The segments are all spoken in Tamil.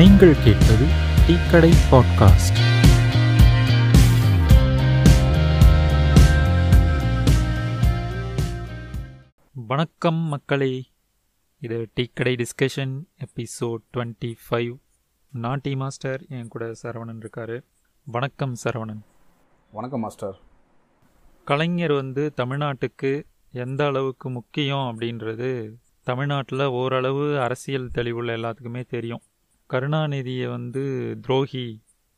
நீங்கள் கேட்பது டீக்கடை பாட்காஸ்ட். வணக்கம் மக்களே. இது டீக்கடை டிஸ்கஷன் எபிசோட் டுவெண்ட்டி ஃபைவ். நான் டீ மாஸ்டர் என் கூட சரவணன் இருக்காரு. வணக்கம் சரவணன். வணக்கம் மாஸ்டர். கலைஞர் வந்து தமிழ்நாட்டுக்கு எந்த அளவுக்கு முக்கியம் அப்படின்றது தமிழ்நாட்டில் ஓரளவு அரசியல் தெளிவுள்ள எல்லாத்துக்குமே தெரியும். கருணாநிதியை வந்து துரோகி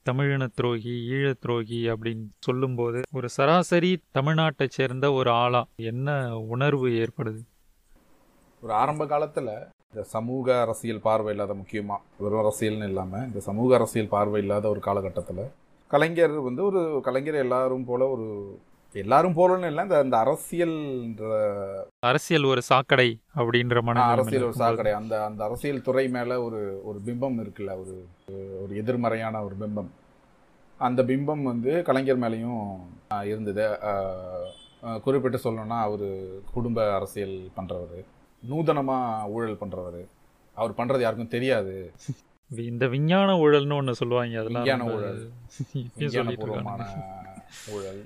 தமிழின துரோகி ஈழ துரோகி அப்படின்னு சொல்லும்போது ஒரு சராசரி தமிழ்நாட்டை சேர்ந்த ஒரு ஆளா என்ன உணர்வு ஏற்படுது? ஒரு ஆரம்ப காலத்தில் இந்த சமூக அரசியல் பார்வை இல்லாத முக்கியமாக வெறும் அரசியல்னு இல்லாமல் இந்த சமூக அரசியல் பார்வை இல்லாத ஒரு காலகட்டத்தில் கலைஞர் வந்து ஒரு கலைஞர் எல்லாரும் போல ஒரு எல்லாரும் போலன்னு இல்லை இந்த இந்த அரசியல்ன்ற அரசியல் ஒரு சாக்கடை அப்படின்ற மன அரசியல் ஒரு சாக்கடை. அந்த அந்த அரசியல் துறை மேலே ஒரு ஒரு பிம்பம் இருக்குல்ல ஒரு ஒரு எதிர்மறையான ஒரு பிம்பம். அந்த பிம்பம் வந்து கலைஞர் மேலேயும் இருந்தது. குறிப்பிட்டு சொல்லணும்னா அவர் குடும்ப அரசியல் பண்ணுறவர் நூதனமாக ஊழல் பண்ணுறவர் அவர் பண்ணுறது யாருக்கும் தெரியாது. இந்த விஞ்ஞான ஊழல்னு ஒன்று சொல்லுவாங்க அதெல்லாம் விஞ்ஞான ஊழல். விஞ்ஞானபூர்வமான ஊழல்.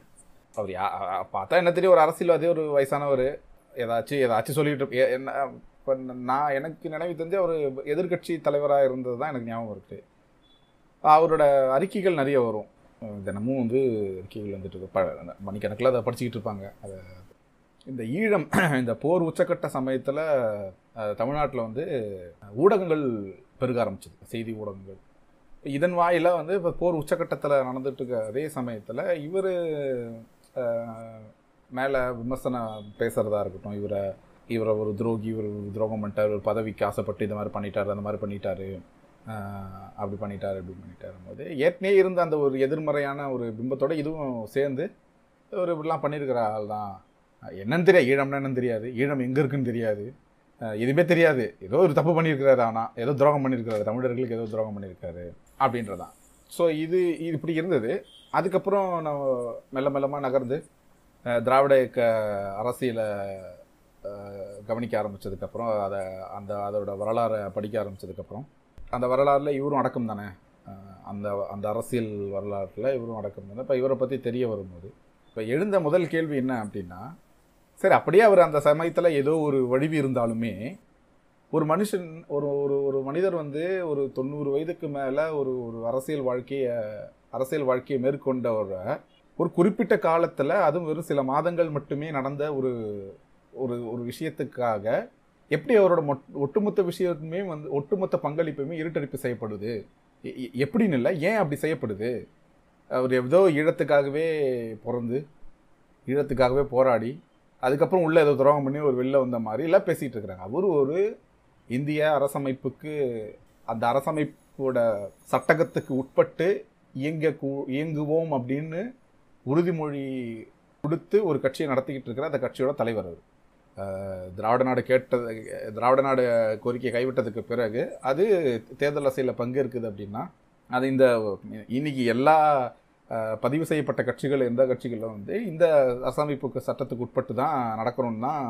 அவர் யா பார்த்தா என்ன தெரியும் ஒரு அரசியல்வாதி ஒரு வயசானவர் ஏதாச்சும் ஏதாச்சும் சொல்லிட்டு என்ன இப்போ நான் எனக்கு நினைவு தெரிஞ்ச ஒரு எதிர்க்கட்சி தலைவராக இருந்தது தான் எனக்கு ஞாபகம் இருக்குது அவரோட அறிக்கைகள் நிறைய வரும். தினமும் வந்து அறிக்கைகள் வந்துட்டு இருக்கு. ப- மணிக்கணக்கில் அதை படிச்சுக்கிட்டு இருப்பாங்க. அதை இந்த ஈழம் இந்த போர் உச்சக்கட்ட சமயத்தில் தமிழ்நாட்டில் வந்து ஊடகங்கள் பெருக ஆரம்பிச்சது. செய்தி ஊடகங்கள். இதன் வாயிலாக வந்து இப்போ போர் உச்சக்கட்டத்தில் நடந்துட்டு இருக்க அதே சமயத்தில் இவர் மேலே விமர்சனம் பேசுகிறதா இருக்கட்டும். இவரை இவரை ஒரு துரோகி இவர் துரோகம் பண்ணிட்டார் ஒரு பதவிக்கு ஆசைப்பட்டு இந்த மாதிரி பண்ணிட்டார் அந்த மாதிரி பண்ணிட்டாரு அப்படி பண்ணிட்டார் இப்படி பண்ணிட்டாரும்போது ஏற்கனவே இருந்த அந்த ஒரு எதிர்மறையான ஒரு பிம்பத்தோட இதுவும் சேர்ந்து ஒரு இப்படிலாம் பண்ணியிருக்கிற ஆள் தான். என்னன்னு தெரியாது ஈழம்னா என்னன்னு தெரியாது ஈழம் எங்கே இருக்குன்னு தெரியாது. எதுவுமே தெரியாது. ஏதோ ஒரு தப்பு பண்ணியிருக்கிறாரு ஆனால் ஏதோ துரோகம் பண்ணியிருக்கிறாரு தமிழர்களுக்கு ஏதோ துரோகம் பண்ணியிருக்காரு அப்படின்றதான். ஸோ இது இது இப்படி இருந்தது. அதுக்கப்புறம் நான் மெல்ல மெல்லமாக நகர்ந்து திராவிட இயக்க அரசியலை கவனிக்க ஆரம்பிச்சதுக்கப்புறம் அதை அந்த அதோட வரலாறை படிக்க ஆரம்பிச்சதுக்கப்புறம் அந்த வரலாறில் இவரும் அடக்கம் தானே? அந்த அந்த அரசியல் வரலாற்றில் இவரும் அடக்கம் தானே? இப்போ இவரை பற்றி தெரிய வரும்போது இப்போ எழுந்த முதல் கேள்வி என்ன அப்படின்னா சரி அப்படியே அவர் அந்த சமயத்தில் ஏதோ ஒரு வழிவு இருந்தாலுமே ஒரு மனுஷன் ஒரு ஒரு ஒரு மனிதர் வந்து ஒரு தொண்ணூறு வயதுக்கு மேலே ஒரு ஒரு அரசியல் வாழ்க்கையை அரசியல் வாழ்க்கையை மேற்கொண்டவரை ஒரு குறிப்பிட்ட காலத்தில் அதுவும் வெறும் சில மாதங்கள் மட்டுமே நடந்த ஒரு ஒரு ஒரு விஷயத்துக்காக எப்படி அவரோட மொட்- ஒட்டுமொத்த விஷயமே வந்து ஒட்டுமொத்த பங்களிப்புமே இருட்டடிப்பு செய்யப்படுது? எ- எப்படின்னு இல்லை ஏன் அப்படி செய்யப்படுது? அவர் ஏதோ ஈழத்துக்காகவே பிறந்து ஈழத்துக்காகவே போராடி அதுக்கப்புறம் உள்ளே ஏதோ துரோகம் பண்ணி ஒரு வெளில வந்த மாதிரி எல்லாம் பேசிகிட்டு இருக்கிறாங்க. அவர் ஒரு இந்திய அரசமைப்புக்கு அந்த அரசமைப்போட சட்டகத்துக்கு உட்பட்டு இயங்க கூ- இயங்குவோம் அப்படின்னு உறுதிமொழி கொடுத்து ஒரு கட்சியை நடத்திக்கிட்டு இருக்கிற அந்த கட்சியோட தலைவர் திராவிட நாடு கேட்டது திராவிட நாடு கோரிக்கையை கைவிட்டதுக்கு பிறகு அது தேர்தல் அரசியலில் பங்கேற்குது அப்படின்னா அது இந்த இன்னைக்கு எல்லா பதிவு செய்யப்பட்ட கட்சிகள் எந்த கட்சிகளும் வந்து இந்த அரசமைப்புக்கு சட்டத்துக்கு உட்பட்டு தான் நடக்கணும்னு தான்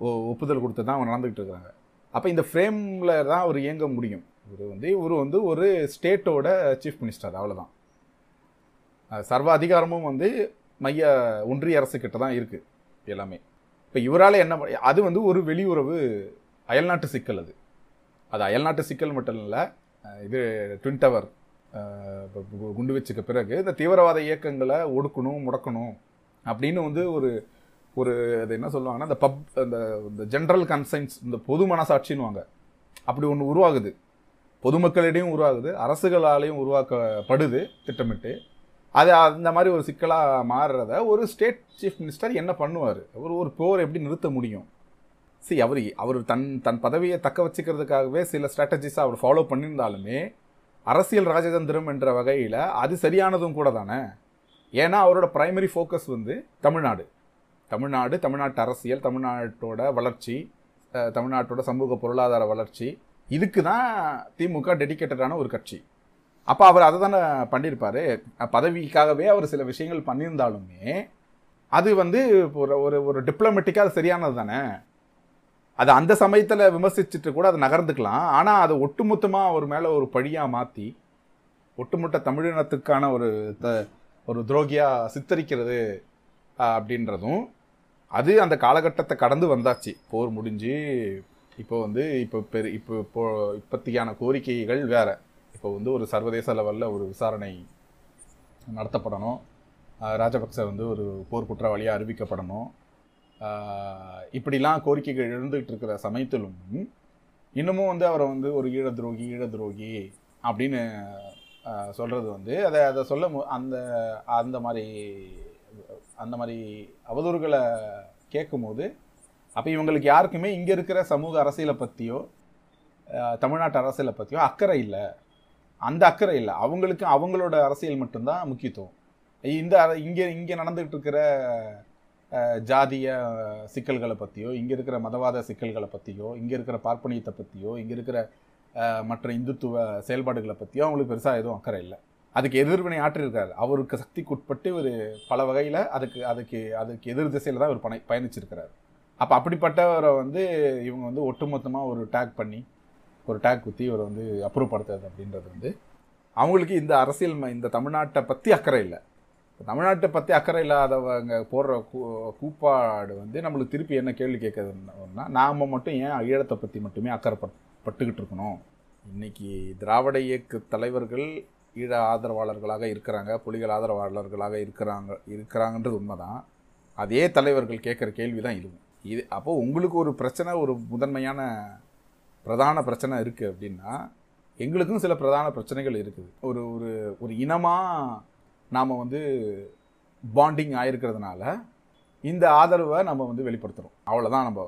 ஒ- ஒப்புதல் கொடுத்து தான் அவங்க நடந்துக்கிட்டு இருக்காங்க அப்போ இந்த ஃப்ரேமில் தான் அவர் இயங்க முடியும். இவர் வந்து இவர் வந்து ஒரு ஸ்டேட்டோட சீஃப் மினிஸ்டர் அவ்வளோதான் சர்வ அதிகாரமும் வந்து மைய ஒன்றிய அரசு கிட்ட தான் இருக்குது எல்லாமே. இப்போ இவரால் என்ன பண்ண- அது வந்து ஒரு வெளியுறவு அயல்நாட்டு சிக்கல் அது. அது அயல்நாட்டு சிக்கல் மட்டும் இல்லை இது ட்வின் டவர் குண்டு வச்சுக்க பிறகு இந்த தீவிரவாத இயக்கங்களை ஒடுக்கணும் முடக்கணும் அப்படின்னு வந்து ஒரு ஒரு அது என்ன சொல்லுவாங்கன்னா இந்த பப் இந்த இந்த ஜென்ரல் கன்சைன்ஸ் இந்த பொது மனசாட்சின்னுவாங்க. அப்படி ஒன்று உருவாகுது. பொதுமக்களிடையும் உருவாகுது. அரசுகளாலையும் உருவாக்கப்படுது திட்டமிட்டு. அது அந்த மாதிரி ஒரு சிக்கலாக மாறுறத ஒரு ஸ்டேட் சீஃப் மினிஸ்டர் என்ன பண்ணுவார்? அவர் ஒரு போர் எப்படி நிறுத்த முடியும்? சரி அவர் அவர் தன் தன் பதவியை தக்க வச்சுக்கிறதுக்காகவே சில ஸ்ட்ராட்டஜிஸை அவர் ஃபாலோ பண்ணியிருந்தாலுமே அரசியல் ராஜதந்திரம் என்ற வகையில் அது சரியானதும் கூட தானே? ஏன்னா அவரோட ப்ரைமரி ஃபோக்கஸ் வந்து தமிழ்நாடு. தமிழ்நாடு தமிழ்நாட்டு அரசியல் தமிழ்நாட்டோட வளர்ச்சி தமிழ்நாட்டோட சமூக பொருளாதார வளர்ச்சி இதுக்கு தான் திமுக டெடிக்கேட்டடான ஒரு கட்சி. அப்போ அவர் அதை தானே பண்ணியிருப்பார். பதவிக்காகவே அவர் சில விஷயங்கள் பண்ணியிருந்தாலுமே அது வந்து ஒரு ஒரு ஒரு டிப்ளமெட்டிக்காக அது சரியானது தானே? அது அந்த சமயத்தில் விமர்சிச்சுட்டு கூட அதை நகர்ந்துக்கலாம். ஆனால் அதை ஒட்டுமொத்தமாக ஒரு மேலே ஒரு பழியாக மாற்றி ஒட்டுமொத்த தமிழினத்துக்கான ஒரு த ஒரு துரோகியாக சித்தரிக்கிறது அப்படின்றதும் அது அந்த காலகட்டத்தை கடந்து வந்தாச்சு. போர் முடிஞ்சு இப்போ வந்து இப்போ பெரு இப்போ இப்போ இப்பத்தியான கோரிக்கைகள் வேறு. இப்போ வந்து ஒரு சர்வதேச லெவலில் ஒரு விசாரணை நடத்தப்படணும். ராஜபக்ச வந்து ஒரு போர் குற்றவாளியாக அறிவிக்கப்படணும். இப்படிலாம் கோரிக்கைகள் எழுந்துகிட்டு இருக்கிற சமயத்திலும் இன்னமும் வந்து அவரை வந்து ஒரு ஈழ துரோகி ஈழ துரோகி அப்படின்னு சொல்கிறது வந்து அதை அதை சொல்ல அந்த அந்த மாதிரி அந்த மாதிரி அவதூறுகளை கேட்கும்போது அப்போ இவங்களுக்கு யாருக்குமே இங்கே இருக்கிற சமூக அரசியலை பற்றியோ தமிழ்நாட்டு அரசியலை பற்றியோ அக்கறை இல்லை. அந்த அக்கறை இல்லை. அவங்களுக்கு அவங்களோட அரசியல் மட்டும்தான் முக்கியத்துவம். இந்த இங்கே இங்கே நடந்துகிட்டு இருக்கிற ஜாதிய சிக்கல்களை பற்றியோ இங்கே இருக்கிற மதவாத சிக்கல்களை பற்றியோ இங்கே இருக்கிற பார்ப்பனியத்தை பற்றியோ இங்கே இருக்கிற மற்ற இந்துத்துவ செயல்பாடுகளை பற்றியோ அவங்களுக்கு பெருசாக எதுவும் அக்கறை இல்லை. அதுக்கு எதிர்வினை ஆற்றிருக்கார். அவருக்கு சக்திக்கு உட்பட்டு ஒரு பல வகையில் அதுக்கு அதுக்கு அதுக்கு எதிர் திசையில் தான் அவர் பணி பயணிச்சிருக்கிறார். அப்போ அப்படிப்பட்டவரை வந்து இவங்க வந்து ஒட்டுமொத்தமாக ஒரு டேக் பண்ணி ஒரு டேக் குத்தி இவரை வந்து அப்புறப்படுத்துறது அப்படின்றது வந்து அவங்களுக்கு இந்த அரசியல் இந்த தமிழ்நாட்டை பற்றி அக்கறை இல்லை. தமிழ்நாட்டை பற்றி அக்கறை இல்லாதவங்க போடுற கூ கூப்பாடு வந்து நம்மளுக்கு திருப்பி என்ன கேள்வி கேட்குறதுன்னா நாம் மட்டும் ஏன் ஈழத்தை பற்றி மட்டுமே அக்கறை பட் பட்டுக்கிட்டு இருக்கணும்? இன்னைக்கு திராவிட இயக்க தலைவர்கள் ஈழ ஆதரவாளர்களாக இருக்கிறாங்க புலிகள் ஆதரவாளர்களாக இருக்கிறாங்க இருக்கிறாங்கன்றது உண்மைதான். அதே தலைவர்கள் கேட்குற கேள்வி தான் இதுவும். இது அப்போது உங்களுக்கு ஒரு பிரச்சனை ஒரு முதன்மையான பிரதான பிரச்சனை இருக்குது அப்படின்னா எங்களுக்கும் சில பிரதான பிரச்சனைகள் இருக்குது. ஒரு ஒரு ஒரு இனமாக நாம் வந்து பாண்டிங் ஆகிருக்கிறதுனால இந்த ஆதரவை நம்ம வந்து வெளிப்படுத்துகிறோம் அவ்வளோதான் நம்ம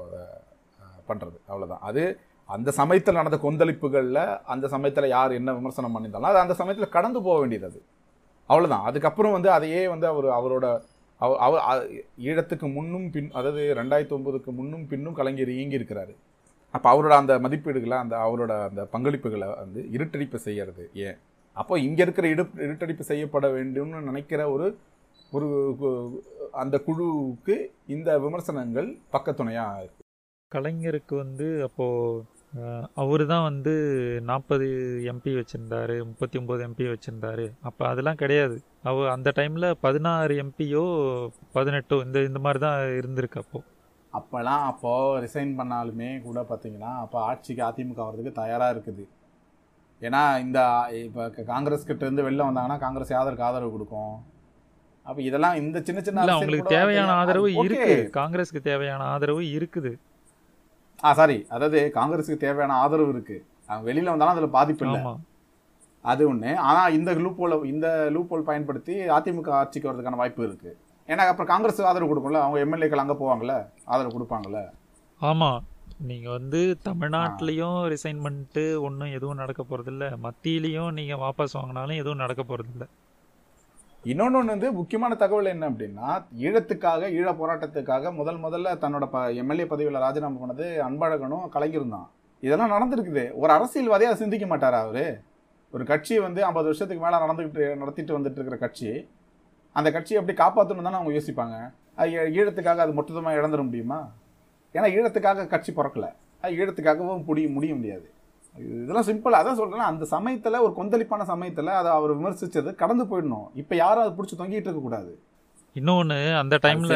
பண்ணுறது அவ்வளோதான் அது அந்த சமயத்தில் நடந்த கொந்தளிப்புகளில் அந்த சமயத்தில் யார் என்ன விமர்சனம் பண்ணியிருந்தாலும் அது அந்த சமயத்தில் கடந்து போக வேண்டியது அது. அவ்வளோதான் அதுக்கப்புறம் வந்து அதையே வந்து அவர் அவரோட அவ- அவர் ஈழத்துக்கு முன்னும் பின் அதாவது ரெண்டாயிரத்தி ஒம்பதுக்கு முன்னும் பின்னும் கலைஞர் இயங்கி இருக்கிறாரு அப்போ அவரோட அந்த மதிப்பீடுகளை அந்த அவரோட அந்த பங்களிப்புகளை வந்து இருட்டடிப்பு செய்கிறது ஏன்? அப்போ இங்கே இருக்கிற இடு இருட்டடிப்பு செய்யப்பட வேண்டும்னு நினைக்கிற ஒரு ஒரு கு- அந்த குழுவுக்கு இந்த விமர்சனங்கள் பக்கத்துணையாக இருக்குது கலைஞருக்கு வந்து அப்போது அவர் தான் வந்து நாற்பது எம்பி வச்சுருந்தாரு முப்பத்தி ஒம்பது எம்பி வச்சுருந்தாரு. அப்போ அதெல்லாம் கிடையாது. அவ அந்த டைமில் பதினாறு எம்பியோ பதினெட்டோ இந்த இந்த மாதிரி தான் இருந்திருக்கு அப்போது அப்போல்லாம் அப்போது ரிசைன் பண்ணாலுமே கூட பார்த்தீங்கன்னா அப்போ ஆட்சிக்கு அதிமுக வர்றதுக்கு தயாராக இருக்குது. ஏன்னா இந்த இப்போ காங்கிரஸ் கிட்ட இருந்து வெளில வந்தாங்கன்னா காங்கிரஸ் யாதருக்கு ஆதரவு கொடுக்கும்? அப்போ இதெல்லாம் இந்த சின்ன சின்ன அவங்களுக்கு தேவையான. ஆதரவு அது okay. இருக்கு. காங்கிரஸ்க்கு தேவையான ஆதரவு இருக்குது. ஆ சாரி அதாவது காங்கிரஸுக்கு தேவையான ஆதரவு இருக்கு. அவங்க வெளியில வந்தாலும் அதுல பாதிப்பு இல்லை. அது ஒண்ணு. ஆனா இந்த லூப்போல இந்த லூப்போல் பயன்படுத்தி அதிமுக ஆட்சிக்கு வரதுக்கான வாய்ப்பு இருக்கு. ஏன்னா அப்புறம் காங்கிரஸ் ஆதரவு கொடுக்கும்ல? அவங்க எம்எல்ஏக்கள் அங்க போவாங்கல்ல? ஆதரவு கொடுப்பாங்கல்ல? ஆமாம் நீங்கள் வந்து தமிழ்நாட்டிலையும் ரிசைன் பண்ணிட்டு ஒன்றும் எதுவும் நடக்க போகிறதில்ல மத்தியிலையும் நீங்கள் வாபஸ் வாங்கினாலும் எதுவும் நடக்க போகிறதில்ல இன்னொன்று வந்து முக்கியமான தகவல் என்ன அப்படின்னா ஈழத்துக்காக ஈழ போராட்டத்துக்காக முதல் முதல்ல தன்னோட ப எம்எல்ஏ பதவியில் ராஜினாமா பண்ணது அன்பழகனும் கலைஞரும் தான். இதெல்லாம் நடந்திருக்குது. ஒரு அரசியல்வாதியை அதை சிந்திக்க மாட்டாரா அவர்? ஒரு கட்சி வந்து ஐம்பது வருஷத்துக்கு மேலே நடந்துக்கிட்டு நடத்திட்டு வந்துட்டு இருக்கிற கட்சி. அந்த கட்சியை எப்படி காப்பாற்றணும் தானே அவங்க யோசிப்பாங்க. ஈழத்துக்காக அது மொத்தமாக இழந்துட முடியுமா? ஏன்னா ஈழத்துக்காக கட்சி பிறக்கல. அது ஈழத்துக்காகவும் முடிய முடிய முடியாது. இதெல்லாம் சிம்பிள் அதான் சொல்றேன் அந்த சமயத்துல ஒரு கொந்தளிப்பான சமயத்துல அதை அவர் விமர்சிச்சது கடந்து போயிடணும். இப்ப யாரும் அதை பிடிச்சி தொங்கிட்டு இருக்க கூடாது. இன்னொன்று அந்த டைமில்?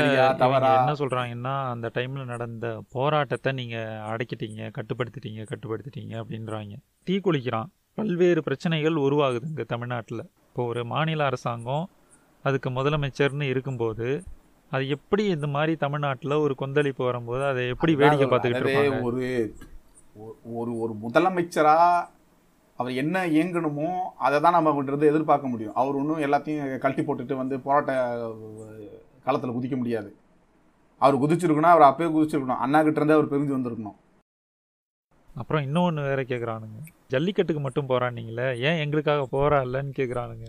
என்ன சொல்கிறாங்கன்னா அந்த டைமில் நடந்த போராட்டத்தை நீங்கள் அடக்கிட்டீங்க கட்டுப்படுத்திட்டீங்க கட்டுப்படுத்திட்டீங்க அப்படின்றாங்க. தீ குளிக்கிறான். பல்வேறு பிரச்சனைகள் உருவாகுது இங்கே தமிழ்நாட்டில். இப்போ ஒரு மாநில அரசாங்கம் அதுக்கு முதலமைச்சர்னு இருக்கும்போது அது எப்படி இந்த மாதிரி தமிழ்நாட்டில் ஒரு கொந்தளிப்பு வரும்போது அதை எப்படி வேடிக்கை பார்த்துக்கிட்டு ஒரு ஒரு ஒரு முதலமைச்சரா அவர் என்ன இயங்கணுமோ அதை தான் நம்ம இருந்து எதிர்பார்க்க முடியும். அவர் ஒன்றும் எல்லாத்தையும் கழட்டி போட்டுட்டு வந்து போராட்ட களத்தில் குதிக்க முடியாது. அவர் குதிச்சிருக்கணும் அவர் அப்பயே குதிச்சிருக்கணும். அண்ணா கிட்ட இருந்தே அவர் பிரிஞ்சு வந்திருக்கணும். அப்புறம் இன்னொன்று வேற கேட்குறானுங்க ஜல்லிக்கட்டுக்கு மட்டும் போராடினீங்களே ஏன் எங்களுக்காக போராடலன்னு கேட்குறானுங்க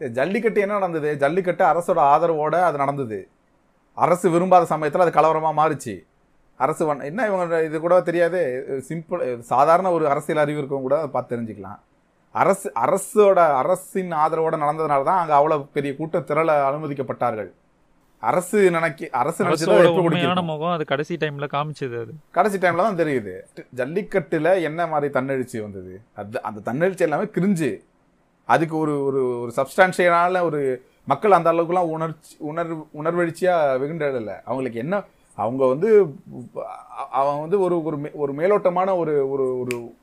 ஜல்லிக்கட்டு என்ன நடந்தது? ஜல்லிக்கட்டு அரசோட ஆதரவோட அது நடந்தது. அரசு விரும்பாத சமயத்தில் அது கலவரமாக மாறுச்சு. அரசு வன் என்ன இவங்க இது கூட தெரியாது சிம்பிள் சாதாரண ஒரு அரசியல் அறிவு இருக்கவங்க கூட பார்த்து தெரிஞ்சுக்கலாம். அரசு அரசோட அரசின் ஆதரவோட நடந்ததுனால தான் அங்கே அவ்வளோ பெரிய கூட்டம் திரள அனுமதிக்கப்பட்டார்கள். அரசு நினைக்க அரசு நினைச்சதை. முகம் அது கடைசி டைம்ல காமிச்சது அது. கடைசி டைம்ல தான் தெரியுது. ஜல்லிக்கட்டுல என்ன மாதிரி தன்னெழுச்சி வந்தது? அது அந்த தன்னெழுச்சி எல்லாமே கிரிஞ்சு. அதுக்கு ஒரு ஒரு ஒரு சப்ஸ்டான்ஷியலான ஒரு மக்கள் அந்த அளவுக்குலாம் உணர்ச்சி உணர்வு உணர்வெழுச்சியா வெகுண்டல அவங்களுக்கு என்ன அவங்க வந்து அவன் வந்து ஒரு ஒரு மே- ஒரு மேலோட்டமான ஒரு ஒரு ஒரு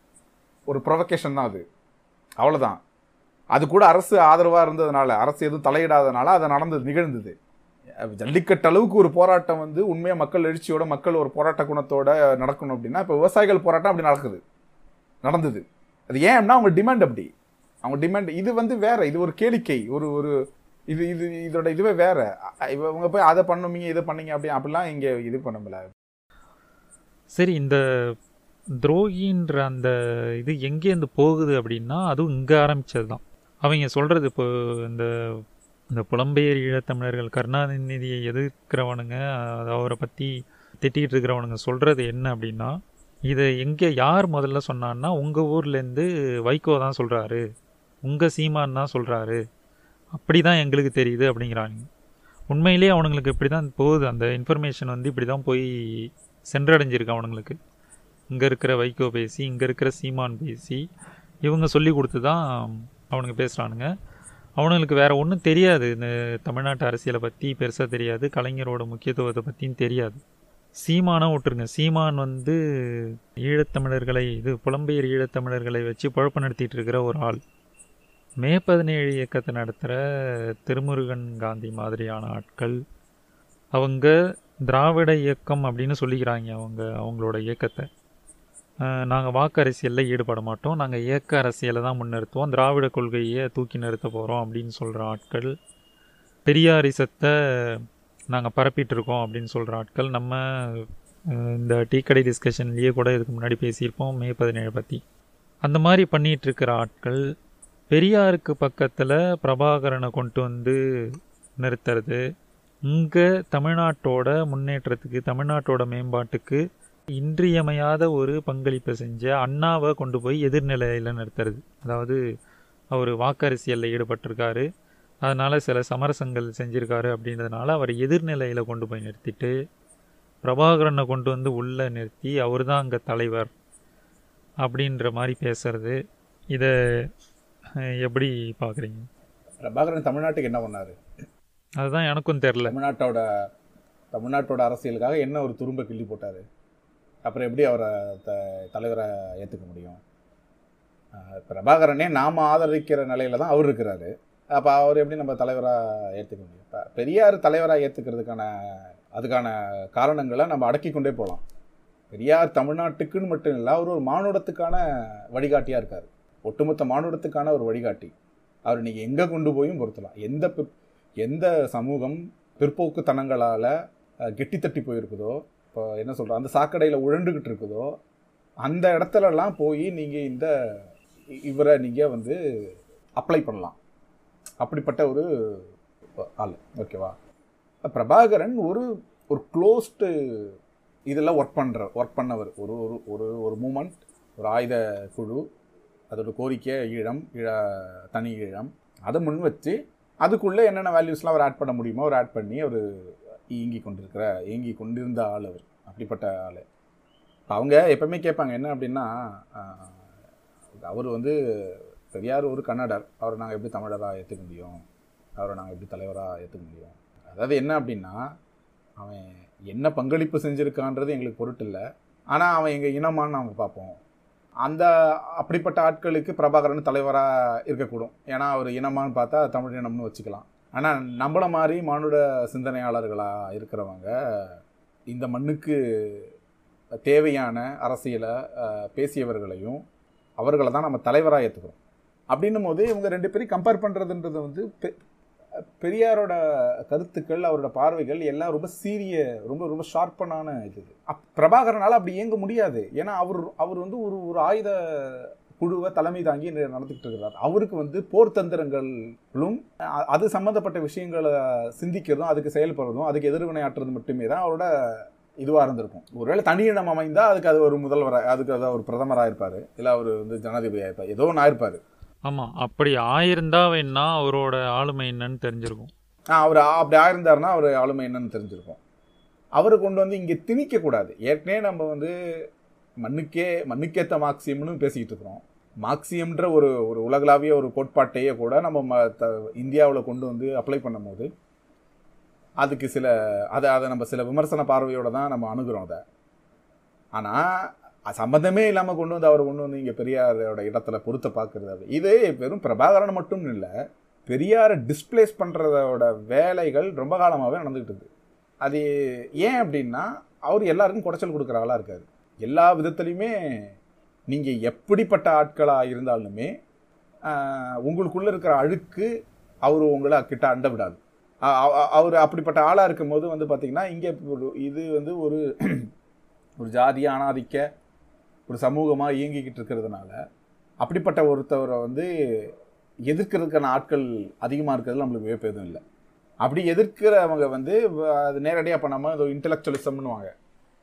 ஒரு ப்ரொவகேஷன் தான் அது. அவ்வளோதான் அது கூட அரசு ஆதரவாக இருந்ததுனால அரசு எதுவும் தலையிடாதனால அது நடந்தது நிகழ்ந்தது. ஜல்லிக்கட்டு அளவுக்கு ஒரு போராட்டம் வந்து உண்மையாக மக்கள் எழுச்சியோட மக்கள் ஒரு போராட்ட குணத்தோட நடக்கணும் அப்படின்னா இப்போ விவசாயிகள் போராட்டம் அப்படி நடக்குது. நடந்தது. அது ஏன்னா அவங்க டிமாண்ட் அப்படி. அவங்க டிமாண்ட் இது வந்து வேற இது ஒரு கேளிக்கை. ஒரு ஒரு இது இது இதோட இதுவே வேற. இவங்க போய் அதை பண்ணுவீங்க இதை பண்ணீங்க அப்படி அப்படிலாம் இங்கே இது பண்ண முடியல. சரி இந்த துரோகின்ற அந்த இது எங்கேருந்து போகுது அப்படின்னா அதுவும் இங்கே ஆரம்பிச்சது தான் அவங்க சொல்கிறது இப்போ இந்த இந்த புலம்பெயர் ஈழத்தமிழர்கள் கருணாநிதியை எதிர்க்கிறவனுங்க அவரை பற்றி திட்டிகிட்டு இருக்கிறவனுங்க சொல்கிறது என்ன அப்படின்னா இதை எங்கே யார் முதல்ல சொன்னான்னா உங்கள் ஊர்லேருந்து வைகோ தான் சொல்கிறாரு உங்கள் சீமான் தான் சொல்கிறாரு அப்படி தான் எங்களுக்கு தெரியுது அப்படிங்கிறாங்க. உண்மையிலேயே அவனுங்களுக்கு இப்படி தான் போகுது. அந்த இன்ஃபர்மேஷன் வந்து இப்படி தான் போய் சென்றடைஞ்சிருக்கு அவனுங்களுக்கு. இங்கே இருக்கிற வைகோ பேசி இங்கே இருக்கிற சீமான் பேசி இவங்க சொல்லி கொடுத்து தான் அவனுங்க பேசுகிறானுங்க அவனுங்களுக்கு வேறு ஒன்றும் தெரியாது. இந்த தமிழ்நாட்டு அரசியலை பற்றி பெருசாக தெரியாது. கலைஞரோட முக்கியத்துவத்தை பற்றியும் தெரியாது. சீமானை விட்டுருங்க. சீமான் வந்து ஈழத்தமிழர்களை இது புலம்பெயர் ஈழத்தமிழர்களை வச்சு குழப்பம் நடத்திட்டு இருக்கிற ஒரு ஆள். மே பதினேழு இயக்கத்தை நடத்துகிற திருமுருகன் காந்தி மாதிரியான ஆட்கள் அவங்க திராவிட இயக்கம் அப்படின்னு சொல்லிக்கிறாங்க அவங்க அவங்களோட இயக்கத்தை. நாங்கள் வாக்கு அரசியலில் ஈடுபட மாட்டோம். நாங்கள் இயக்க அரசியலை தான் முன்னிறுத்துவோம். திராவிட கொள்கையை தூக்கி நிறுத்த போகிறோம் அப்படின்னு சொல்கிற ஆட்கள். பெரியாரிசத்தை நாங்கள் பரப்பிட்டு இருக்கோம் அப்படின்னு சொல்கிற ஆட்கள். நம்ம இந்த டீக்கடை டிஸ்கஷன்லேயே கூட இதுக்கு முன்னாடி பேசியிருப்போம். மே பதினேழு பற்றி அந்த மாதிரி பண்ணிகிட்ருக்கிற இருக்கிற ஆட்கள் பெரியாருக்கு பக்கத்தில் பிரபாகரனை கொண்டு வந்து நிறுத்துறது. இங்கே தமிழ்நாட்டோட முன்னேற்றத்துக்கு தமிழ்நாட்டோட மேம்பாட்டுக்கு இன்றியமையாத ஒரு பங்களிப்பை செஞ்ச அண்ணாவை கொண்டு போய் எதிர்நிலையில் நிறுத்துறது. அதாவது அவர் வாக்கரசியலில் ஈடுபட்டிருக்காரு. அதனால் சில சமரசங்கள் செஞ்சுருக்காரு அப்படின்றதுனால அவர் எதிர்நிலையில் கொண்டு போய் நிறுத்திட்டு பிரபாகரனை கொண்டு வந்து உள்ளே நிறுத்தி அவர் தான் அங்கே தலைவர் அப்படின்ற மாதிரி பேசுறது. இதை எப்படி பார்க்குறீங்க பிரபாகரன் தமிழ்நாட்டுக்கு என்ன பண்ணாரு? அதுதான் எனக்கும் தெரில தமிழ்நாட்டோட தமிழ்நாட்டோட அரசியலுக்காக என்ன ஒரு துரும்ப கிள்ளி போட்டாரு? அப்புறம் எப்படி அவரை த தலைவரை ஏற்றுக்க முடியும்? பிரபாகரனே நாம் ஆதரிக்கிற நிலையில தான் அவர் இருக்கிறாரு. அப்போ அவர் எப்படி நம்ம தலைவராக ஏற்றுக்க முடியும்? இப்போ பெரியார் தலைவராக ஏற்றுக்கிறதுக்கான அதுக்கான காரணங்களை நம்ம அடக்கி கொண்டே போகலாம் பெரியார் தமிழ்நாட்டுக்குன்னு மட்டும் இல்லை அவர் ஒரு மானுடத்துக்கான வழிகாட்டியாக இருக்கார். ஒட்டுமொத்த மானுடத்துக்கான ஒரு வழிகாட்டி. அவர் நீங்கள் எங்கே கொண்டு போயும் பொருத்தலாம். எந்த எந்த சமூகம் பிற்போக்குத்தனங்களால் கெட்டி தட்டி போயிருக்குதோ இப்போ என்ன சொல்கிறோம் அந்த சாக்கடையில் உழண்டுக்கிட்டு இருக்குதோ அந்த இடத்துலலாம் போய் நீங்கள் இந்த இவரை நீங்கள் வந்து அப்ளை பண்ணலாம். அப்படிப்பட்ட ஒரு ஆள். ஓகேவா பிரபாகரன் ஒரு ஒரு க்ளோஸ்டு இதெல்லாம் ஒர்க் பண்ணுற ஒர்க் பண்ணவர். ஒரு ஒரு ஒரு ஒரு மூமெண்ட் ஒரு ஆயுத குழு. அதோட கோரிக்கை ஈழம் ஈழ தனி ஈழம் அதை முன் வச்சு அதுக்குள்ளே என்னென்ன வேல்யூஸ்லாம் அவர் ஆட் பண்ண முடியுமோ அவர் ஆட் பண்ணி அவர் இயங்கி கொண்டிருக்கிற இயங்கி கொண்டிருந்த ஆள் அவர் அப்படிப்பட்ட ஆள். அவங்க எப்போவுமே கேட்பாங்க என்ன அப்படின்னா அவர் வந்து பெரியார் ஒரு கன்னடர். அவரை நாங்கள் எப்படி தமிழராக ஏற்றுக்க முடியும்? அவரை நாங்கள் எப்படி தலைவராக ஏற்றுக்க முடியும்? அதாவது என்ன அப்படின்னா அவன் என்ன பங்களிப்பு செஞ்சுருக்கான்றது எங்களுக்கு பொருட்டு இல்லை. ஆனால் அவன் எங்கள் இனமான்னு நாங்கள் பார்ப்போம். அந்த அப்படிப்பட்ட ஆட்களுக்கு பிரபாகரன் தலைவராக இருக்கக்கூடும். ஏன்னா அவர் இனமான்னு பார்த்தா தமிழ் இனம்னு வச்சுக்கலாம். ஆனால் நம்மளை மாதிரி மானுட சிந்தனையாளர்களாக இருக்கிறவங்க இந்த மண்ணுக்கு தேவையான அரசியலை பேசியவர்களையும் அவர்களை தான் நம்ம தலைவராக ஏற்றுக்கிறோம் அப்படின்னும் போது இவங்க ரெண்டு பேரும் கம்பேர் பண்ணுறதுன்றது வந்து பெ- பெரியாரோட கருத்துக்கள் அவரோட பார்வைகள் எல்லாம் ரொம்ப சீரிய ரொம்ப ரொம்ப ஷார்ப்பனான இது. அப் பிரபாகரனால் அப்படி இயங்க முடியாது. ஏன்னா அவர் அவர் வந்து ஒரு ஒரு ஆயுத குழுவை தலைமை தாங்கி ந- நடத்திக்கிட்டு இருக்கிறார். அவருக்கு வந்து போர் தந்திரங்களும் அது சம்மந்தப்பட்ட விஷயங்களை சிந்திக்கிறதும் அதுக்கு செயல்படுறதும் அதுக்கு எதிர்வினையாற்றுறது மட்டுமே தான் அவரோட இதுவாக இருந்திருக்கும். ஒருவேளை தனியிடம் அமைந்தால் அதுக்கு அது ஒரு முதல்வராக அதுக்கு அது ஒரு பிரதமராக இருப்பார் இல்லை அவர் வந்து ஜனாதிபதியாக இருப்பார் ஏதோ ஒன்று ஆயிருப்பார் ஆமாம் அப்படி ஆயிருந்தா வேணா அவரோட ஆளுமை என்னன்னு தெரிஞ்சிருக்கும். அவர் அப்படி ஆயிருந்தாருன்னா அவர் ஆளுமை என்னன்னு தெரிஞ்சிருக்கும். அவரை கொண்டு வந்து இங்கே திணிக்கக்கூடாது. ஏற்கனவே நம்ம வந்து மண்ணுக்கே மண்ணுக்கேற்ற மார்க்சியம்னு பேசிக்கிட்டு இருக்கிறோம். மார்க்சியம்ன்ற ஒரு ஒரு உலகளாவிய ஒரு கோட்பாட்டையே கூட நம்ம ம த இந்தியாவில் கொண்டு வந்து அப்ளை பண்ணும்போது அதுக்கு சில அதை அதை நம்ம சில விமர்சன பார்வையோடு தான் நம்ம அணுகிறோம் அதை. ஆனால் சம்மந்தமே இல்லாமல் கொண்டு வந்து அவர் கொண்டு வந்து இங்கே பெரியாரோட இடத்துல பொறுத்த பார்க்குறது இது வெறும் பிரபாகரன் மட்டும் இல்லை பெரியாரை டிஸ்பிளேஸ் பண்ணுறதோட வேலைகள் ரொம்ப காலமாகவே நடந்துக்கிட்டு அது ஏன் அப்படின்னா அவர் எல்லாருக்கும் குடைச்சல் கொடுக்குற ஆளாக இருக்காரு. எல்லா விதத்துலையுமே நீங்கள் எப்படிப்பட்ட ஆட்களாக இருந்தாலுமே உங்களுக்குள்ளே இருக்கிற அழுக்கு அவர் உங்களை கிட்ட அண்ட விடாது. அவர் அப்படிப்பட்ட ஆளாக இருக்கும்போது வந்து பார்த்திங்கன்னா இங்கே இது வந்து ஒரு ஒரு ஜாதி ஆணாதிக்க ஒரு சமூகமாக இயங்கிக்கிட்டு இருக்கிறதுனால அப்படிப்பட்ட ஒருத்தவரை வந்து எதிர்க்கிறதுக்கான ஆட்கள் அதிகமாக இருக்கிறது நம்மளுக்கு வியப்பு எதுவும் இல்லை. அப்படி எதிர்க்கிறவங்க வந்து அது நேரடியாக பண்ணாமல் ஏதோ இன்டலெக்சுவலிசம்னுவாங்க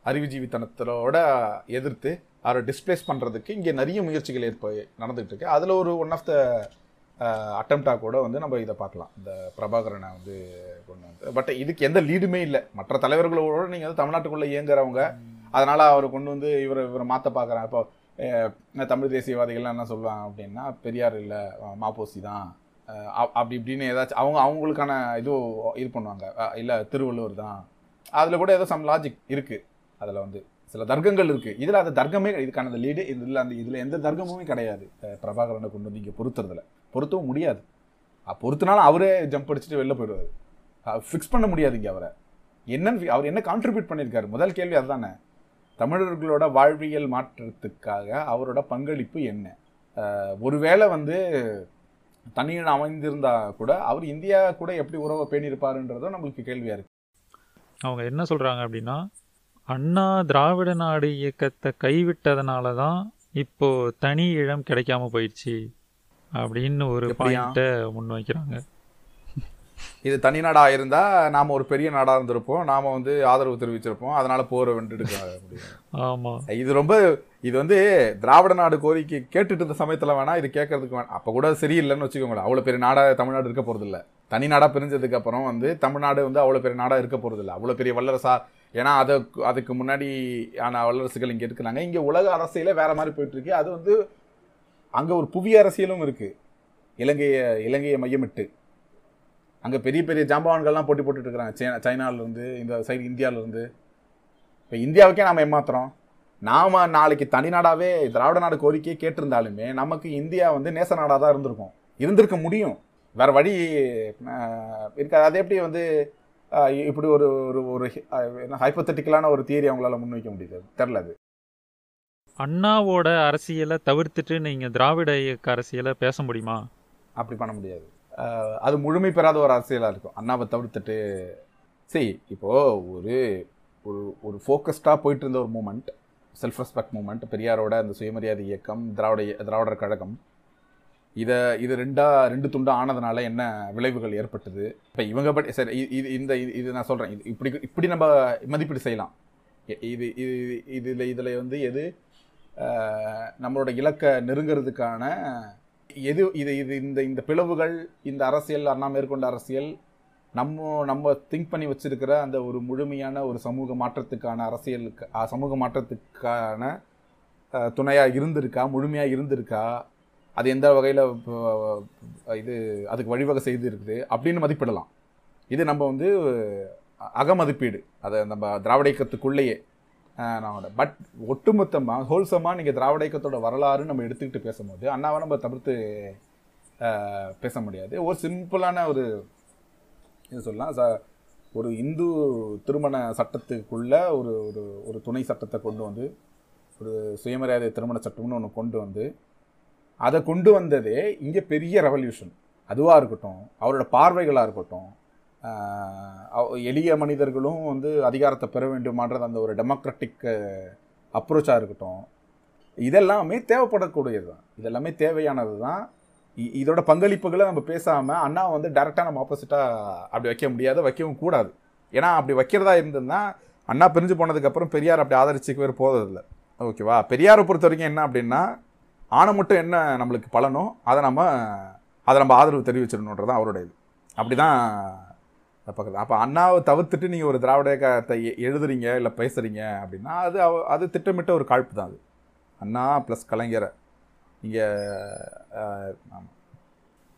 அறிவுஜீவித்தனத்தோட எதிர்த்து அவரை டிஸ்பிளேஸ் பண்ணுறதுக்கு இங்கே நிறைய முயற்சிகள் ஏற்ப நடந்துகிட்டு இருக்கு அதில் ஒரு ஒன் ஆஃப் த அட்டம்ப்டாக கூட வந்து நம்ம இதை பார்க்கலாம். இந்த பிரபாகரனை வந்து கொண்டு வந்து. பட் இதுக்கு எந்த லீடுமே இல்லை. மற்ற தலைவர்களோட நீங்கள் வந்து தமிழ்நாட்டுக்குள்ளே இயங்குறவங்க அதனால் அவர் கொண்டு வந்து இவரை இவரை மாற்ற பார்க்குறாங்க. இப்போ தமிழ் தேசியவாதிகள்லாம் என்ன சொல்லுவாங்க அப்படின்னா பெரியார் இல்லை மாப்போசி தான். அப்படி இப்படின்னு ஏதாச்சும் அவங்க அவங்களுக்கான இது இது பண்ணுவாங்க. இல்லை திருவள்ளுவர் தான். அதில் கூட ஏதோ சம் லாஜிக் இருக்குது அதில் வந்து சில தர்க்கங்கள் இருக்குது இதில் அந்த தர்க்கமே இதுக்கான அந்த லீடு இதில் அந்த இதில் எந்த தர்க்கமுமே கிடையாது. பிரபாகரனை கொண்டு வந்து இங்கே பொருத்துறதுல. பொருத்தவும் முடியாது. பொறுத்தனாலும் அவரே ஜம்ப் அடிச்சுட்டு வெளில போயிடுவார். ஃபிக்ஸ் பண்ண முடியாது இங்கே அவரை. என்னன்னு அவர் என்ன கான்ட்ரிபியூட் பண்ணியிருக்காரு? முதல் கேள்வி அதுதானே. தமிழர்களோட வாழ்வியல் மாற்றத்துக்காக அவரோட பங்களிப்பு என்ன? ஒருவேளை வந்து தனியில் அமைந்திருந்தா கூட அவர் இந்தியா கூட எப்படி உறவை பேணியிருப்பாருன்றதும் நம்மளுக்கு கேள்வியாக இருக்கு. அவங்க என்ன சொல்கிறாங்க அப்படின்னா அண்ணா திராவிட நாடு இயக்கத்தை கைவிட்டதுனால தான் இப்போ தனி இடம் கிடைக்காம போயிடுச்சு அப்படின்னு ஒரு பாயிண்ட்டை முன்வைக்கிறாங்க. இது தனி நாடாக இருந்தால் நாம் ஒரு பெரிய நாடாக இருந்திருப்போம். நாம் வந்து ஆதரவு தெரிவிச்சிருப்போம். அதனால போரை வென்றுடுக்க ஆமாம் இது ரொம்ப இது வந்து திராவிட நாடு கோரிக்கை கேட்டுட்டு இருந்த சமயத்தில் வேணா இது கேட்கறதுக்கு வேணாம் அப்போ கூட சரியில்லைன்னு வச்சுக்கோங்களேன். அவ்வளோ பெரிய நாடாக தமிழ்நாடு இருக்க போகிறதில்ல தனி நாடாக பிரிஞ்சதுக்கு அப்புறம் வந்து தமிழ்நாடு வந்து அவ்வளோ பெரிய நாடாக இருக்க போகிறதில்ல அவ்வளோ பெரிய வல்லரசா ஏன்னா அதை அதுக்கு முன்னாடி ஆன வல்லரசுகள் இங்கே இருக்கிறாங்க. இங்கே உலக அரசியலே வேற மாதிரி போயிட்டு இருக்கு. அது வந்து அங்கே ஒரு புவி அரசியலும் இருக்கு. இலங்கையை இலங்கையை மையமிட்டு. அங்கே பெரிய பெரிய ஜாம்பவான்கள்லாம் போட்டி போட்டுட்டு இருக்கிறாங்க. சைனா சைனாலேருந்து இந்த சைடு இந்தியாவிலேருந்து இப்போ இந்தியாவுக்கே நாம் ஏமாத்துறோம். நாம் நாளைக்கு தனி நாடாகவே திராவிட நாடு கோரிக்கையை கேட்டிருந்தாலுமே நமக்கு இந்தியா வந்து நேச நாடாக தான் இருந்திருக்கும். இருந்திருக்க முடியும். வேற வழி இருக்காது அது எப்படி வந்து இப்படி ஒரு ஒரு ஒரு ஹைப்பத்தட்டிக்கலான ஒரு தியரி அவங்களால முன்வைக்க முடியுது? தெரில அது. அண்ணாவோட அரசியலை தவிர்த்துட்டு நீங்கள் திராவிட இயக்க அரசியலை பேச முடியுமா? அப்படி பண்ண முடியாது. அது முழுமை பெறாத ஒரு அரசியலாக இருக்கும். அண்ணாவை தவிர்த்துட்டு சரி இப்போது ஒரு ஒரு ஒரு ஃபோக்கஸ்டாக போயிட்டு இருந்த ஒரு மூமெண்ட் செல்ஃப் ரெஸ்பெக்ட் மூமெண்ட் பெரியாரோட அந்த சுயமரியாதை இயக்கம் திராவிட திராவிடர் கழகம் இதை இது ரெண்டாக ரெண்டு துண்டாக ஆனதுனால என்ன விளைவுகள் ஏற்பட்டது? இப்போ இவங்க பட் சரி இது இந்த இது நான் சொல்கிறேன் இது இப்படி இப்படி நம்ம மதிப்பீடு செய்யலாம். இது இது இதில் இதில் வந்து எது நம்மளோட இலக்கை நெருங்கிறதுக்கான எது இது இது இந்த இந்த பிளவுகள் இந்த அரசியல் அண்ணா மேற்கொண்ட அரசியல் நம்ம நம்ம திங்க் பண்ணி வச்சிருக்கிற அந்த ஒரு முழுமையான ஒரு சமூக மாற்றத்துக்கான அரசியலுக்கு சமூக மாற்றத்துக்கான துணையாக இருந்திருக்கா முழுமையாக இருந்திருக்கா அது எந்த வகையில் இது அதுக்கு வழிவகை செய்து இருக்குது அப்படின்னு மதிப்பிடலாம். இது நம்ம வந்து அகமதிப்பீடு. அதை நம்ம திராவிட இயக்கத்துக்குள்ளேயே நான் பட் ஒட்டுமொத்தமாக ஹோல்சமாக நீங்கள் திராவிட இயக்கத்தோட வரலாறு நம்ம எடுத்துக்கிட்டு பேசும்போது அண்ணாவை நம்ம தவிர்த்து பேச முடியாது. ஒரு சிம்பிளான ஒரு இது சொல்லலாம். ச ஒரு இந்து திருமண சட்டத்துக்குள்ள ஒரு ஒரு ஒரு துணை சட்டத்தை கொண்டு வந்து ஒரு சுயமரியாதை திருமண சட்டம்னு ஒன்று கொண்டு வந்து அதை கொண்டு வந்ததே இங்கே பெரிய ரெவல்யூஷன் அதுவாக இருக்கட்டும் அவரோட பார்வைகளாக இருக்கட்டும் எளிய மனிதர்களும் வந்து அதிகாரத்தை பெற வேண்டுமான்றது அந்த ஒரு டெமோக்ராட்டிக் அப்ரோச்சாக இருக்கட்டும். இதெல்லாமே தேவைப்படக்கூடியது தான் இதெல்லாமே தேவையானது தான் இதோட பங்களிப்புகளை நம்ம பேசாமல் அண்ணா வந்து டேரெக்டாக நம்ம ஆப்போசிட்டாக அப்படி வைக்க முடியாது வைக்கவும் கூடாது. ஏன்னா அப்படி வைக்கிறதா இருந்ததுன்னா அண்ணா பிரிஞ்சு போனதுக்கப்புறம் பெரியார் அப்படி ஆதரிச்சுக்கவே போகிறதில்ல ஓகேவா பெரியாரை பொறுத்த வரைக்கும் என்ன அப்படின்னா ஆணை மட்டும் என்ன நம்மளுக்கு பலனோ அதை நம்ம அதை நம்ம ஆதரவு தெரிவிச்சிடணுன்றது தான் அவருடைய இது அப்படி தான் பக்கத்தில் அப்போ அண்ணாவை தவிர்த்துட்டு நீங்கள் ஒரு திராவிட இயக்கத்தை எழுதுறீங்க இல்லை பேசுகிறீங்க அப்படின்னா அது அவ- அது திட்டமிட்ட ஒரு காழ்ப்பு தான் அது. அண்ணா ப்ளஸ் கலைஞரை. நீங்கள்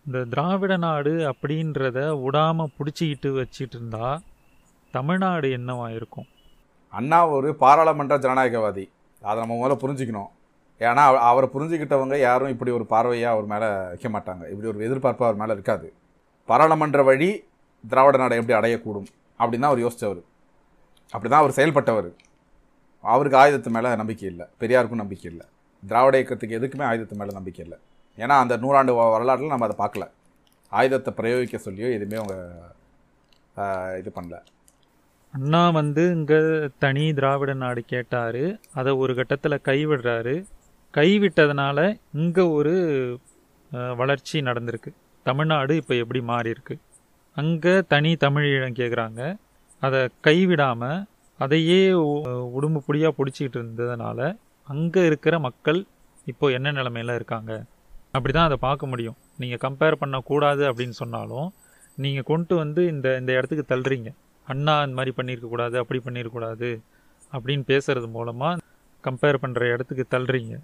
இந்த திராவிட நாடு அப்படின்றத விடாம பிடிச்சிக்கிட்டு வச்சிட்டு இருந்தா தமிழ்நாடு என்னவா இருக்கும்? அண்ணா ஒரு பாராளுமன்ற ஜனநாயகவாதி. அதை நம்ம முதல்ல புரிஞ்சுக்கணும். ஏன்னா அவ- அவரை புரிஞ்சுக்கிட்டவங்க யாரும் இப்படி ஒரு பார்வையாக அவர் மேலே வைக்க மாட்டாங்க. இப்படி ஒரு எதிர்பார்ப்பு அவர் மேலே இருக்காது. பாராளுமன்ற வழி திராவிட நாடை எப்படி அடையக்கூடும்? அப்படின்னு அவர் யோசித்தவர் அப்படி தான் அவர் செயல்பட்டவர். அவருக்கு ஆயுதத்து மேலே நம்பிக்கை இல்லை. பெரியாருக்கும் நம்பிக்கை இல்லை. திராவிட இயக்கத்துக்கு எதுக்குமே ஆயுதத்து மேலே நம்பிக்கை இல்லை. ஏன்னா அந்த நூறாண்டு வரலாற்றில் நம்ம அதை பார்க்கல. ஆயுதத்தை பிரயோகிக்க சொல்லியோ எதுவுமே அவங்க இது பண்ணல. அண்ணா வந்து இங்கே தனி திராவிட நாடு கேட்டார். அதை ஒரு கட்டத்தில் கைவிடுறாரு. கைவிட்டதுனால இங்கே ஒரு வளர்ச்சி நடந்திருக்கு. தமிழ்நாடு இப்போ எப்படி மாறிருக்கு அங்கே தனி தமிழீழம் கேட்குறாங்க அதை கைவிடாமல் அதையே உடம்பு புடியாக பிடிச்சிக்கிட்டு இருந்ததுனால அங்கே இருக்கிற மக்கள் இப்போ என்ன நிலமையில இருக்காங்க? அப்படி தான் அதை பார்க்க முடியும். நீங்கள் கம்பேர் பண்ணக்கூடாது அப்படின்னு சொன்னாலும் நீங்கள் கொண்டு வந்து இந்த இந்த இடத்துக்கு தள்ளுறீங்க. அண்ணா இந்த மாதிரி பண்ணியிருக்கக்கூடாது அப்படி பண்ணியிருக்கக்கூடாது அப்படின்னு பேசுகிறது மூலமாக கம்பேர் பண்ணுற இடத்துக்கு தள்ளுறீங்க.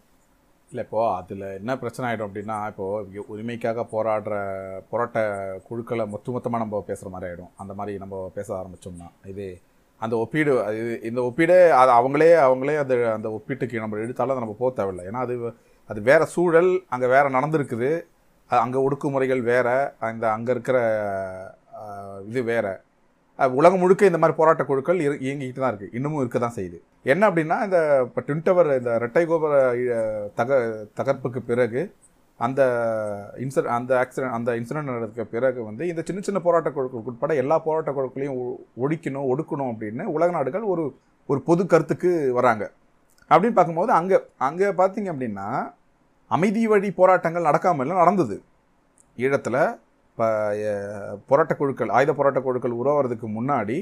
இல்லை இப்போது அதில் என்ன பிரச்சனை ஆகிடும் அப்படின்னா இப்போது உரிமைக்காக போராடுற போராட்ட குழுக்களை மொத்த மொத்தமாக நம்ம பேசுகிற மாதிரி ஆகிடும் அந்த மாதிரி நம்ம பேச ஆரம்பித்தோம்னா இது அந்த ஒப்பீடு இது இந்த ஒப்பீடே அது அவங்களே அவங்களே அந்த அந்த ஒப்பீட்டுக்கு நம்ம எடுத்தாலும் அதை நம்ம போக தேவையில்லை. ஏன்னா அது அது வேறு சூழல் அங்கே வேறு நடந்திருக்குது. அங்கே ஒடுக்குமுறைகள் வேறு அந்த அங்கே இருக்கிற இது வேறு. உலகம் முழுக்க இந்த மாதிரி போராட்ட குழுக்கள் இரு- இயங்கிக்கிட்டு தான் இருக்குது இன்னமும் இருக்க தான் செய்யுது. என்ன அப்படின்னா இந்த இப்போ ட்வின் டவர் இந்த ரெட்டை கோபுர தக தகர்ப்புக்கு பிறகு அந்த இன்சிட அந்த ஆக்சிடென்ட் அந்த இன்சிடென்ட் நடக்க பிறகு வந்து இந்த சின்ன சின்ன போராட்ட குழுக்கள் உட்பட எல்லா போராட்ட குழுக்களையும் ஒழிக்கணும் ஒடுக்கணும் அப்படின்னு உலக நாடுகள் ஒரு ஒரு பொது கருத்துக்கு வராங்க. அப்படின்னு பார்க்கும்போது அங்கே அங்கே பார்த்தீங்க அப்படின்னா அமைதி வழி போராட்டங்கள் நடக்காமல் நடந்தது. ஈழத்தில் இப்போ போராட்ட குழுக்கள் ஆயுத போராட்ட குழுக்கள் உருவாகிறதுக்கு முன்னாடி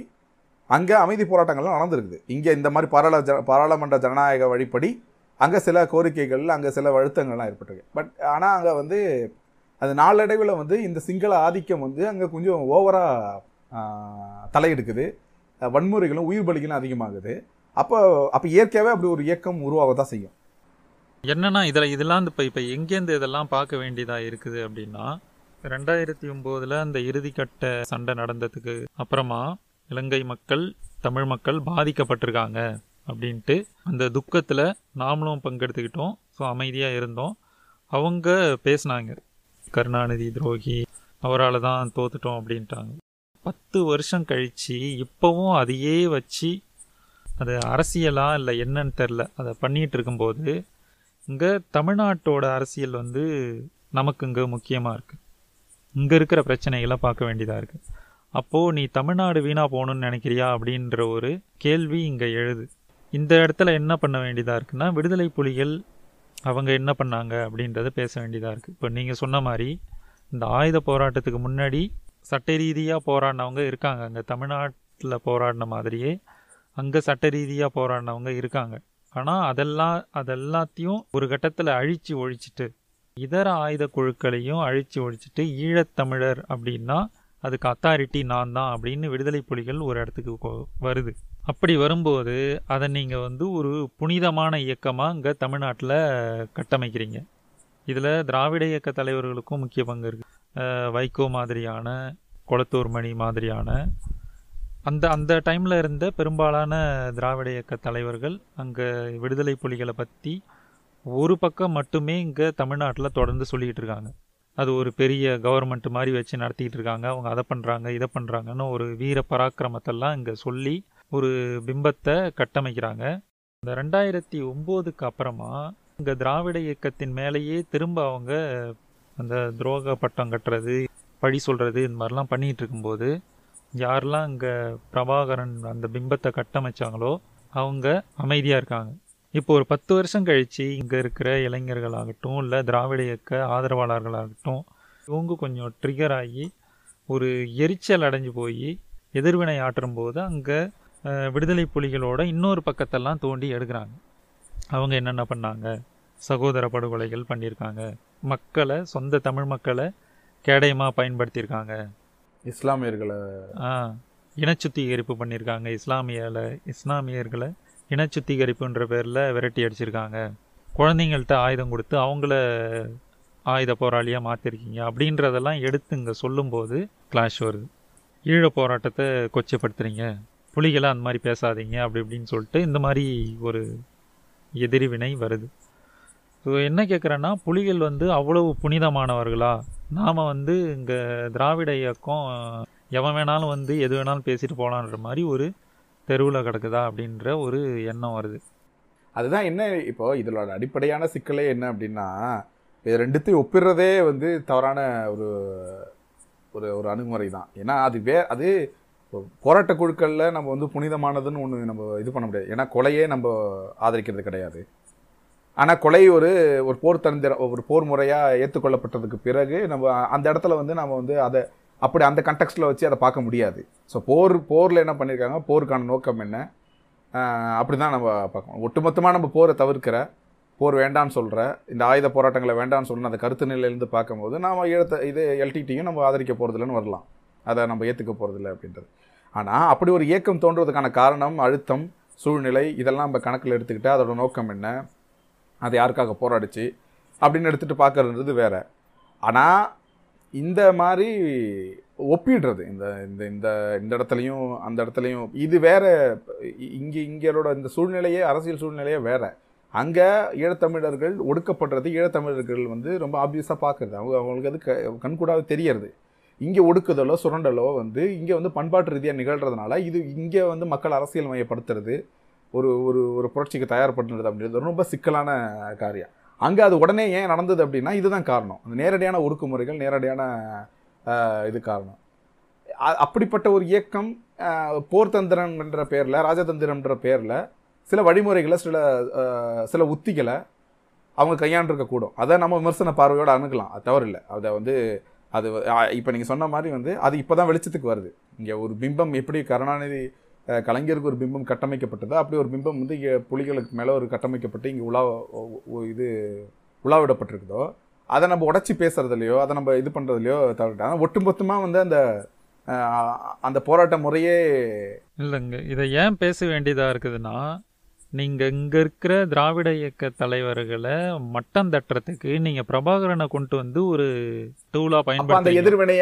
அங்கே அமைதி போராட்டங்கள்லாம் நடந்திருக்குது. இங்கே இந்த மாதிரி பாராள ஜ பாராளுமன்ற ஜனநாயக வழிப்படி அங்கே சில கோரிக்கைகள் அங்கே சில வழுத்தங்கள்லாம் ஏற்பட்டிருக்கு. பட் ஆனால் அங்கே வந்து அது நாளடைவில் வந்து இந்த சிங்கள ஆதிக்கம் வந்து அங்கே கொஞ்சம் ஓவராக தலையெடுக்குது. வன்முறைகளும் உயிர் பலிகளும் அதிகமாகுது. அப்போ அப்போ இயற்கையாகவே அப்படி ஒரு இயக்கம் உருவாக தான் செய்யும். என்னன்னா இதில் இதெல்லாம் இப்போ இப்போ எங்கேருந்து இதெல்லாம் பார்க்க வேண்டியதாக இருக்குது அப்படின்னா ரெண்டாயிரத்தி ஒம்போதில் அந்த இறுதிக்கட்ட சண்டை நடந்ததுக்கு அப்புறமா இலங்கை மக்கள் தமிழ் மக்கள் பாதிக்கப்பட்டிருக்காங்க அப்படின்ட்டு அந்த துக்கத்தில் நாமளும் பங்கெடுத்துக்கிட்டோம். ஸோ அமைதியாக இருந்தோம். அவங்க பேசினாங்க. கருணாநிதி துரோகி அவரால் தான் தோத்துட்டோம் அப்படின்ட்டாங்க. பத்து வருஷம் கழிச்சு இப்போவும் அதையே வச்சு அது அரசியலாக இல்லை என்னன்னு தெரில அதை பண்ணிகிட்டு இருக்கும்போது இங்கே தமிழ்நாட்டோட அரசியல் வந்து நமக்கு இங்கே முக்கியமாக இருக்குது இங்கே இருக்கிற பிரச்சனைகளை பார்க்க வேண்டியதாக இருக்குது அப்போது நீ தமிழ்நாடு வீணாக போகணும்னு நினைக்கிறியா அப்படின்ற ஒரு கேள்வி இங்கே எழுது. இந்த இடத்துல என்ன பண்ண வேண்டியதாக இருக்குன்னா விடுதலை புலிகள் அவங்க என்ன பண்ணாங்க அப்படின்றத பேச வேண்டியதாக இருக்குது இப்போ நீங்கள் சொன்ன மாதிரி இந்த ஆயுத போராட்டத்துக்கு முன்னாடி சட்ட ரீதியாக போராடினவங்க இருக்காங்க. அங்கே தமிழ்நாட்டில் போராடின மாதிரியே அங்கே சட்ட ரீதியாக போராடினவங்க இருக்காங்க. ஆனால் அதெல்லாம் அதெல்லாத்தையும் ஒரு கட்டத்தில் அழித்து ஒழிச்சிட்டு இதர ஆயுத குழுக்களையும் அழிச்சு ஒழிச்சிட்டு ஈழத்தமிழர் அப்படின்னா அதுக்கு அத்தாரிட்டி நான் தான் அப்படின்னு விடுதலை புலிகள் ஒரு இடத்துக்கு கொ- வருது. அப்படி வரும்போது அதை நீங்கள் வந்து ஒரு புனிதமான இயக்கமாக இங்கே தமிழ்நாட்டில் கட்டமைக்கிறீங்க. இதில் திராவிட இயக்க தலைவர்களுக்கும் முக்கிய பங்கு இருக்கு. வைகோ மாதிரியான கொளத்தூர் மணி மாதிரியான அந்த அந்த டைமில் இருந்த பெரும்பாலான திராவிட இயக்க தலைவர்கள் அங்கே விடுதலை புலிகளை பற்றி ஒரு பக்கம் மட்டுமே இங்கே தமிழ்நாட்டில் தொடர்ந்து சொல்லிக்கிட்டு இருக்காங்க. அது ஒரு பெரிய கவர்மெண்ட் மாதிரி வச்சு நடத்திக்கிட்டு இருக்காங்க. அவங்க அதை பண்ணுறாங்க இதை பண்ணுறாங்கன்னு ஒரு வீர பராக்கிரமத்தெல்லாம் இங்கே சொல்லி ஒரு பிம்பத்தை கட்டமைக்கிறாங்க. இந்த ரெண்டாயிரத்தி ஒம்போதுக்கு அப்புறமா இங்கே திராவிட இயக்கத்தின் மேலேயே திரும்ப அவங்க அந்த துரோக பட்டம் கட்டுறது பழி சொல்கிறது இந்த மாதிரிலாம் பண்ணிகிட்டு இருக்கும்போது யாரெல்லாம் இங்கே பிரபாகரன் அந்த பிம்பத்தை கட்டமைச்சாங்களோ அவங்க அமைதியாக இருக்காங்க. இப்போ ஒரு பத்து வருஷம் கழித்து இங்கே இருக்கிற இளைஞர்களாகட்டும் இல்லை திராவிட இயக்க ஆதரவாளர்களாகட்டும் இவங்க கொஞ்சம் ட்ரிகர் ஆகி ஒரு எரிச்சல் அடைஞ்சு போய் எதிர்வினை ஆற்றும் போது அங்கே விடுதலை புலிகளோட இன்னொரு பக்கத்தெல்லாம் தோண்டி எடுக்கிறாங்க. அவங்க என்னென்ன பண்ணாங்க? சகோதர படுகொலைகள் பண்ணியிருக்காங்க. மக்களை சொந்த தமிழ் மக்களை கேடயமாக பயன்படுத்தியிருக்காங்க. இஸ்லாமியர்களை ஆ, இனச்சுத்திகரிப்பு பண்ணியிருக்காங்க இஸ்லாமியர்களை இஸ்லாமியர்களை இன சுத்திகரிப்புன்ற பேரில் விரட்டி அடிச்சிருக்காங்க. குழந்தைங்கள்ட்ட ஆயுதம் கொடுத்து அவங்கள ஆயுத போராளியாக மாற்றிருக்கீங்க அப்படின்றதெல்லாம் எடுத்து இங்கே சொல்லும்போது கிளாஷ் வருது. ஈழ போராட்டத்தை கொச்சைப்படுத்துறீங்க. புலிகளை அந்த மாதிரி பேசாதீங்க அப்படி இப்படின்னு சொல்லிட்டு இந்த மாதிரி ஒரு எதிர்வினை வருது. ஸோ என்ன கேட்குறேன்னா புலிகள் வந்து அவ்வளவு புனிதமானவர்களா? நாம் வந்து இங்கே திராவிட இயக்கம் எவன் வேணாலும் வந்து எது வேணாலும் பேசிட்டு போகலான்ற மாதிரி ஒரு தெருவில் கிடக்குதா அப்படின்ற ஒரு எண்ணம் வருது. அதுதான் என்ன இப்போ இதோட அடிப்படையான சிக்கலே என்ன அப்படின்னா இது ரெண்டுத்தையும் ஒப்பிடுறதே வந்து தவறான ஒரு ஒரு ஒரு அணுகுமுறை தான். ஏன்னா அது வே அது போராட்ட குழுக்களில் நம்ம வந்து புனிதமானதுன்னு ஒன்று நம்ம இது பண்ண முடியாது. ஏன்னா கொலையே நம்ம ஆதரிக்கிறது கிடையாது. ஆனால் கொலை ஒரு ஒரு போர் தந்திர ஒரு போர் முறையாக ஏற்றுக்கொள்ளப்பட்டதுக்கு பிறகு நம்ம அந்த இடத்துல வந்து நம்ம வந்து அதை அப்படி அந்த கண்டெக்ஸ்டில் வச்சு அதை பார்க்க முடியாது. ஸோ போர் போரில் என்ன பண்ணியிருக்காங்க போருக்கான நோக்கம் என்ன? அப்படி தான் நம்ம பார்க்கணும். ஒட்டுமொத்தமாக நம்ம போரை தவிர்க்கிற போர் வேண்டான்னு சொல்கிற இந்த ஆயுத போராட்டங்களை வேண்டான்னு சொல்கிற அந்த கருத்து நிலையிலேருந்து பார்க்கும்போது நாம் எழுத்த இது எல்டிடியும் நம்ம ஆதரிக்க போகிறதில்லன்னு வரலாம். அதை நம்ம ஏற்றுக்க போகிறதில்ல அப்படின்றது. ஆனால் அப்படி ஒரு இயக்கம் தோன்றுவதற்கான காரணம் அழுத்தம் சூழ்நிலை இதெல்லாம் நம்ம கணக்கில் எடுத்துக்கிட்டு அதோட நோக்கம் என்ன? அது யாருக்காக போராடிச்சு? அப்படின்னு எடுத்துகிட்டு பார்க்கறதுன்றது வேறு. ஆனால் இந்த மாதிரி ஒப்பிடுறது. இந்த இந்த இந்த இந்த இடத்துலையும் அந்த இடத்துலையும். இது வேற இங்கே இங்களோட இந்த சூழ்நிலையே அரசியல் சூழ்நிலையே வேற. அங்கே ஈழத்தமிழர்கள் ஒடுக்கப்படுறது ஈழத்தமிழர்கள் வந்து ரொம்ப ஆப்வியஸாக பார்க்குறது. அவங்க அவங்களுக்கு அது க கண்கூடாக தெரியறது. இங்கே ஒடுக்குதலோ சுரண்டலோ வந்து இங்கே வந்து பண்பாட்டு ரீதியாக நிகழ்கிறதுனால இது இங்கே வந்து மக்கள் அரசியல் மையப்படுத்துறது. ஒரு ஒரு ஒரு புரட்சிக்கு தயார்படுத்துறது அப்படின்றது ரொம்ப சிக்கலான காரியம். அங்கே அது உடனே ஏன் நடந்தது அப்படின்னா இதுதான் காரணம். அந்த நேரடியான ஒடுக்குமுறைகள் நேரடியான இது காரணம். அப்படிப்பட்ட ஒரு இயக்கம் ஆஹ், போர்த்தந்திரம் என்ற பேரில் ராஜதந்திரம்ன்ற பேரில் சில வழிமுறைகளை சில சில உத்திகளை அவங்க கையாண்டிருக்கக்கூடும் அதை நம்ம விமர்சன பார்வையோடு அணுகலாம். அது தவறில்லை. அதை வந்து அது இப்போ நீங்கள் சொன்ன மாதிரி வந்து அது இப்போ தான் வெளிச்சத்துக்கு வருது. இங்கே ஒரு பிம்பம் எப்படி கருணாநிதி கலைஞருக்கு ஒரு பிம்பம் கட்டமைக்கப்பட்டதோ. அப்படி ஒரு பிம்பம் வந்து இங்கே புலிகளுக்கு மேலே ஒரு கட்டமைக்கப்பட்டு இங்கே உலா இது உலாவிடப்பட்டிருக்குதோ அதை நம்ம உடச்சி பேசுகிறதுலையோ அதை நம்ம இது பண்ணுறதுலையோ தவிர்த்து ஆனால் ஒட்டுமொத்தமாக வந்து அந்த அந்த போராட்ட முறையே இல்லைங்க. இதை ஏன் பேச வேண்டியதாக இருக்குதுன்னா நீங்கள் இங்கே இருக்கிற திராவிட இயக்க தலைவர்களை மட்டம் தட்டுறதுக்கு நீங்கள் பிரபாகரனை கொண்டு வந்து ஒரு டூலாக அப்போ அந்த பயன்படுத்தி எதிர்வினை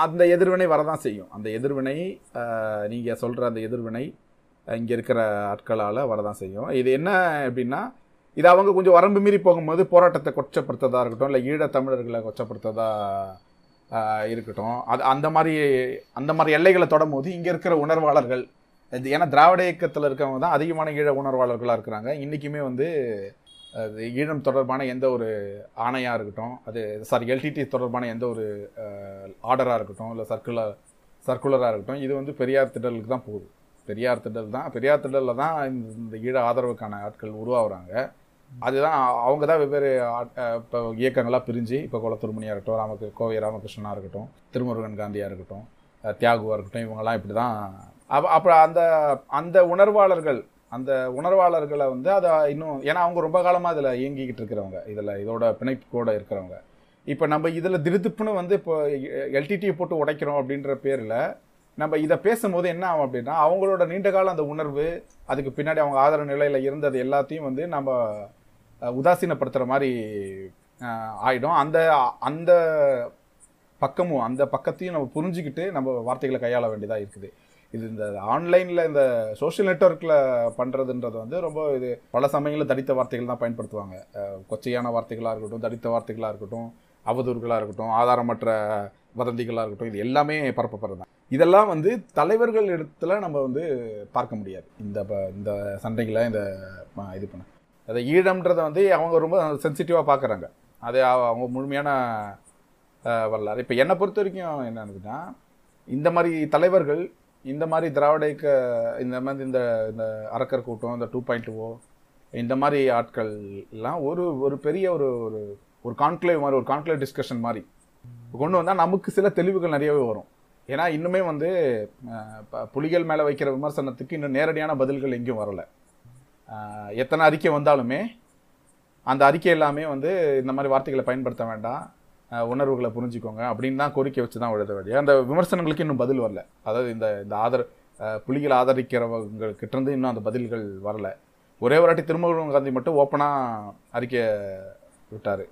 அந்த எதிர்வினை வரதான் செய்யும். அந்த எதிர்வினை அஹ், நீங்க சொல்ற அந்த எதிர்வினை இங்க இருக்கிற ஆட்களால வரதான் செய்யும். இது என்ன அப்படின்னா இது அவங்க கொஞ்சம் வரம்பு மீறி போகும்போது போராட்டத்தை கொச்சப்படுத்ததா இருக்கட்டும் இல்லை ஈழத் தமிழர்களை கொச்சப்படுத்ததா அஹ், இருக்கட்டும். அது அந்த மாதிரி அந்த மாதிரி எல்லைகளை தொடும் போது இங்க இருக்கிற உணர்வாளர்கள் ஏன்னா திராவிட இயக்கத்தில் இருக்கவங்க தான் அதிகமான ஈழ உணர்வாளர்களாக இருக்கிறாங்க. இன்றைக்குமே வந்து அது ஈழம் தொடர்பான எந்த ஒரு ஆணையாக இருக்கட்டும் அது சாரி எல்டிடி தொடர்பான எந்த ஒரு ஆர்டராக இருக்கட்டும் இல்லை சர்க்குலர் சர்க்குலராக இருக்கட்டும் இது வந்து பெரியார் திடலுக்கு தான் போகுது. பெரியார் திடல் தான் பெரியார் திடலில் தான் இந்த- இந்த ஈழ ஆதரவுக்கான ஆட்கள் உருவாகுறாங்க. அதுதான் அவங்க தான் வெவ்வேறு ஆட்- இப்போ இயக்கங்களாக பிரிஞ்சு இப்போ குளத்துருமணியாக இருக்கட்டும் ராமக்கு கோவை ராமகிருஷ்ணனாக இருக்கட்டும் திருமுருகன் காந்தியாக இருக்கட்டும் தியாகுவாக இருக்கட்டும் இவங்கெல்லாம் இப்படி தான் அப்போ அப்புறம் அந்த அந்த உணர்வாளர்கள் அந்த உணர்வாளர்களை வந்து அதை இன்னும் ஏன்னா அவங்க ரொம்ப காலமாக இதில் இயங்கிக்கிட்டு இருக்கிறவங்க. இதில் இதோட பிணைப்போட இருக்கிறவங்க. இப்போ நம்ம இதில் திருத்துப்புன்னு வந்து இப்போ எல்டிடியை போட்டு உடைக்கிறோம் அப்படின்ற பேரில் நம்ம இதை பேசும்போது என்ன ஆகும் அப்படின்னா அவங்களோட நீண்ட காலம் அந்த உணர்வு அதுக்கு பின்னாடி அவங்க ஆதரவு நிலையில் இருந்தது எல்லாத்தையும் வந்து நம்ம உதாசீனப்படுத்துகிற மாதிரி ஆகிடும் அந்த அந்த பக்கமும் அந்த பக்கத்தையும் நம்ம புரிஞ்சுக்கிட்டு நம்ம வார்த்தைகளை கையாள வேண்டியதாக இருக்குது. இது இந்த ஆன்லைனில் இந்த சோஷியல் நெட்ஒர்க்கில் பண்ணுறதுன்றது வந்து ரொம்ப இது பல சமயங்களில் தடித்த வார்த்தைகள் தான் பயன்படுத்துவாங்க. கொச்சையான வார்த்தைகளாக இருக்கட்டும் தடித்த வார்த்தைகளாக இருக்கட்டும் அவதூறுகளாக இருக்கட்டும் ஆதாரமற்ற வதந்திகளாக இருக்கட்டும் இது எல்லாமே பரப்பப்படுறது தான். இதெல்லாம் வந்து தலைவர்கள் இடத்துல நம்ம வந்து பார்க்க முடியாது. இந்த ப- இந்த சண்டைகளை இந்த இது பண்ண. அதை ஈழம்ன்றதை வந்து அவங்க ரொம்ப சென்சிட்டிவாக பார்க்குறாங்க. அது அவங்க முழுமையான வரலாறு. இப்போ என்னை பொறுத்த வரைக்கும் என்னதுன்னா இந்த மாதிரி தலைவர்கள் இந்த மாதிரி திராவிட இயக்க இந்த மாதிரி இந்த இந்த அரக்கர் கூட்டம் இந்த டூ பாயிண்ட் ஓ இந்த மாதிரி ஆட்கள் எல்லாம் ஒரு ஒரு பெரிய ஒரு ஒரு ஒரு கான்க்ளேவ் மாதிரி ஒரு கான்க்ளேவ் டிஸ்கஷன் மாதிரி கொண்டு வந்தால் நமக்கு சில தெளிவுகள் நிறையவே வரும். ஏன்னா இன்னுமே வந்து புலிகள் மேலே வைக்கிற விமர்சனத்துக்கு இன்னும் நேரடியான பதில்கள் எங்கேயும் வரல. எத்தனை அறிக்கை வந்தாலுமே அந்த அறிக்கை எல்லாமே வந்து இந்த மாதிரி வார்த்தைகளை பயன்படுத்த வேண்டாம். உணர்வுகளை புரிஞ்சுக்கோங்க அப்படின்னு தான் கோரிக்கை வச்சு தான் எழுத வேண்டிய அந்த விமர்சனங்களுக்கு இன்னும் பதில் வரல. அதாவது இந்த இந்த ஆதர புலிகள் ஆதரிக்கிறவங்க இன்னும் அந்த பதில்கள் வரல. ஒரே ஒரு வாட்டி திருமாவளவன் காந்தி மட்டும் ஓப்பனாக அறிக்கை விட்டார்.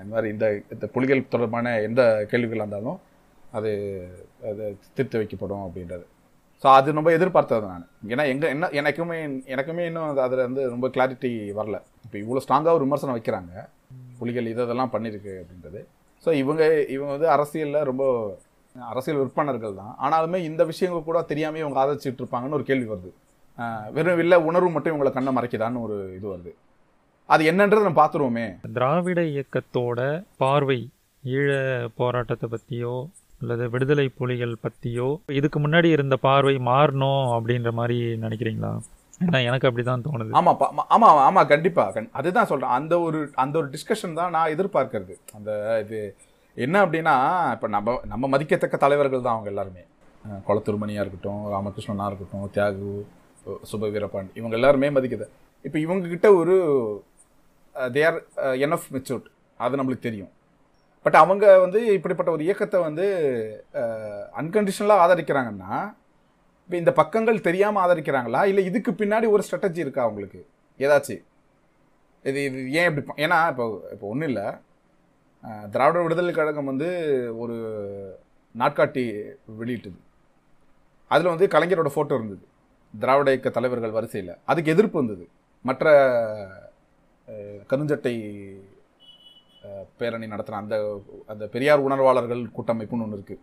இந்த மாதிரி இந்த இந்த புலிகள் தொடர்பான எந்த கேள்விகள் இருந்தாலும் அது அது திருத்தி வைக்கப்படும் அப்படின்றது. ஸோ அது ரொம்ப எதிர்பார்த்தது நான். ஏன்னா எங்கள் என்ன எனக்குமே எனக்குமே இன்னும் அதில் வந்து ரொம்ப கிளாரிட்டி வரல. இப்போ இவ்வளோ ஸ்ட்ராங்காக ஒரு விமர்சனம் வைக்கிறாங்க. புலிகள் இது இதெல்லாம் பண்ணியிருக்கு அப்படின்றது. ஸோ இவங்க இவங்க வந்து அரசியலில் ரொம்ப அரசியல் விற்பனர்கள் தான். ஆனாலுமே இந்த விஷயங்கள் கூட தெரியாமல் இவங்க ஆதரிச்சிட்டு இருப்பாங்கன்னு ஒரு கேள்வி வருது. வெறும் இல்லை உணர்வு மட்டும் இவங்களை கண்ணை மறைக்குதான்னு ஒரு இது வருது. அது என்னன்றது நம்ம பார்த்துருவோமே. திராவிட இயக்கத்தோட பார்வை ஈழ போராட்டத்தை பற்றியோ அல்லது விடுதலை புலிகள் பற்றியோ இதுக்கு முன்னாடி இருந்த பார்வை மாறணும் அப்படின்ற மாதிரி நினைக்கிறீங்களா? ஏன்னா எனக்கு அப்படிதான் தோணுது. ஆமாம் பா- ஆமா, ஆமா கண்டிப்பா. கண்- அதுதான் சொல்றேன். அந்த ஒரு அந்த ஒரு டிஸ்கஷன் தான் நான் எதிர்பார்க்கறது. அந்த இது என்ன அப்படின்னா இப்ப நம்ம நம்ம மதிக்கத்தக்க தலைவர்கள் தான் அவங்க எல்லாருமே. குளத்துருமணியாக இருக்கட்டும் ராமகிருஷ்ணனா இருக்கட்டும் தியாகு சுப வீரபாண்டி இவங்க எல்லாருமே மதிக்கத. இப்போ இவங்க கிட்ட ஒரு தேர் என்எஃப் மெச்சூர்ட் அது நம்மளுக்கு தெரியும். பட் அவங்க வந்து இப்படிப்பட்ட ஒரு இயக்கத்தை வந்து அன்கண்டிஷனலாக ஆதரிக்கிறாங்கன்னா இப்போ இந்த பக்கங்கள் தெரியாமல் ஆதரிக்கிறாங்களா? இல்லை இதுக்கு பின்னாடி ஒரு ஸ்ட்ராட்டஜி இருக்கா அவங்களுக்கு ஏதாச்சும் இது இது ஏன் இப்படி ஏன்னா இப்போ இப்போ ஒன்றும் இல்லை. திராவிட விடுதலை கழகம் வந்து ஒரு நாட்காட்டி வெளியிட்டது. அதில் வந்து கலைஞரோட ஃபோட்டோ இருந்தது. திராவிட இயக்க தலைவர்கள் வரிசையில். அதுக்கு எதிர்ப்பு இருந்தது மற்ற கருஞ்சட்டை பேரணி நடத்துகிற அந்த அந்த பெரியார் உணர்வாளர்கள் கூட்டமைப்புன்னு ஒன்று இருக்குது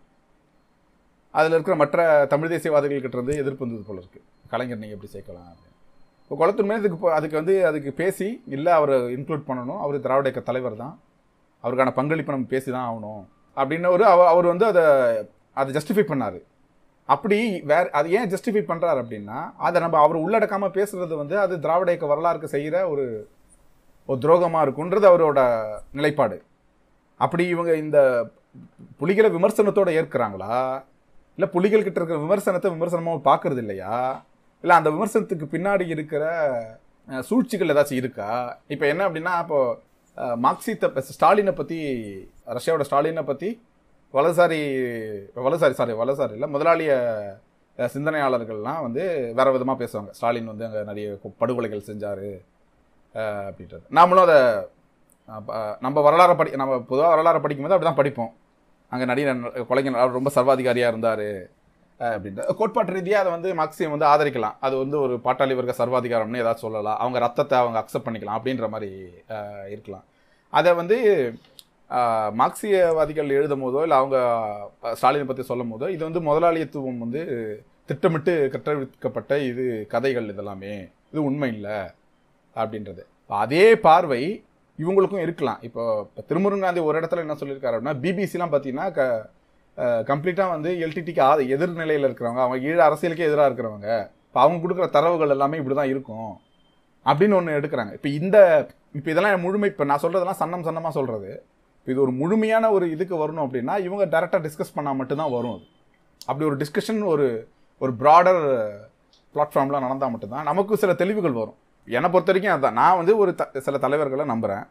அதில் இருக்கிற மற்ற தமிழ் தேசியவாதிகள் இருந்து எதிர்ப்பு வந்தது போல இருக்கு. கலைஞர் நீங்கள் எப்படி சேர்க்கலாம் அப்படின்னு. இப்போ குளத்துமே இதுக்கு இப்போ அதுக்கு வந்து அதுக்கு பேசி இல்லை அவரை இன்க்ளூட் பண்ணணும். அவர் திராவிட இயக்க தலைவர் தான். அவருக்கான பங்களிப்பை நம்ம பேசி தான் ஆகணும். அப்படின்னு ஒரு அவர் அவர் வந்து அதை அதை ஜஸ்டிஃபை பண்ணார். அப்படி வேற அது ஏன் ஜஸ்டிஃபை பண்ணுறாரு அப்படின்னா அதை நம்ம அவர் உள்ளடக்காமல் பேசுகிறது வந்து அது திராவிட இயக்க வரலாறுக்கு செய்கிற ஒரு ஒரு துரோகமாக இருக்குன்றது அவரோட நிலைப்பாடு. அப்படி இவங்க இந்த புலிகளை விமர்சனத்தோடு ஏற்கிறாங்களா? இல்லை புலிகள் கிட்ட இருக்கிற விமர்சனத்தை விமர்சனமாக பார்க்கறது இல்லையா இல்லை அந்த விமர்சனத்துக்கு பின்னாடி இருக்கிற சூழ்ச்சிகள் ஏதாச்சும் இருக்கா? இப்போ என்ன அப்படின்னா இப்போ மார்க்சித்தை ஸ்டாலினை பற்றி ரஷ்யாவோட ஸ்டாலினை பற்றி வலதுசாரி வலதுசாரி சாரி வலதுசாரி இல்லை முதலாளிய சிந்தனையாளர்கள்லாம் வந்து வேற விதமாக பேசுவாங்க. ஸ்டாலின் வந்து அங்கே நிறைய படுகொலைகள் செஞ்சார் அப்படின்றது. நாமளும் அதை நம்ம வரலாறை படி நம்ம பொதுவாக வரலாறை படிக்கும்போது அப்படி தான் படிப்போம். அங்கே நடிகர் கொலைஞர் ரொம்ப சர்வாதிகாரியாக இருந்தார் அப்படின்ற கோட்பாட்டு ரீதியாக அதை வந்து மார்க்சியம் வந்து ஆதரிக்கலாம். அது வந்து ஒரு பாட்டாளி வர்க்க சர்வாதிகாரம்னு ஏதாவது சொல்லலாம். அவங்க ரத்தத்தை அவங்க அக்செப்ட் பண்ணிக்கலாம் அப்படின்ற மாதிரி இருக்கலாம். அதை வந்து மார்க்சியவாதிகள் எழுதும் போதோ இல்லை அவங்க ஸ்டாலினை பற்றி சொல்லும் போதோ இது வந்து முதலாளித்துவம் வந்து திட்டமிட்டு கட்டவிழ்க்கப்பட்ட இது கதைகள் இதெல்லாமே. இது உண்மை இல்லை அப்படின்றது. அதே பார்வை இவங்களுக்கும் இருக்கலாம். இப்போ இப்போ திருமுருகாந்தி ஒரு இடத்துல என்ன சொல்லியிருக்காரு அப்படின்னா பிபிசிலாம் பார்த்தீங்கன்னா க கம்ப்ளீட்டாக வந்து எல்டிடிக்கு ஆ எதிர்நிலையில் இருக்கிறவங்க அவங்க ஈழ அரசியலுக்கே எதிராக இருக்கிறவங்க இப்போ அவங்க கொடுக்குற தரவுகள் எல்லாமே இப்படி தான் இருக்கும் அப்படின்னு ஒன்று எடுக்கிறாங்க. இப்போ இந்த இப்போ இதெல்லாம் முழுமை இப்போ நான் சொல்கிறதெல்லாம் சன்னம் சன்னமாக சொல்கிறது இப்போ இது ஒரு முழுமையான ஒரு இதுக்கு வரணும் அப்படின்னா இவங்க டேரெக்டாக டிஸ்கஸ் பண்ணால் மட்டும்தான் வரும் அது. அப்படி ஒரு டிஸ்கஷன் ஒரு ஒரு ப்ராடர் பிளாட்ஃபார்ம்லாம் நடந்தால் மட்டும்தான் நமக்கு சில தெளிவுகள் வரும். என்னை பொறுத்த வரைக்கும் அதுதான் நான் வந்து ஒரு த சில தலைவர்களை நம்புகிறேன்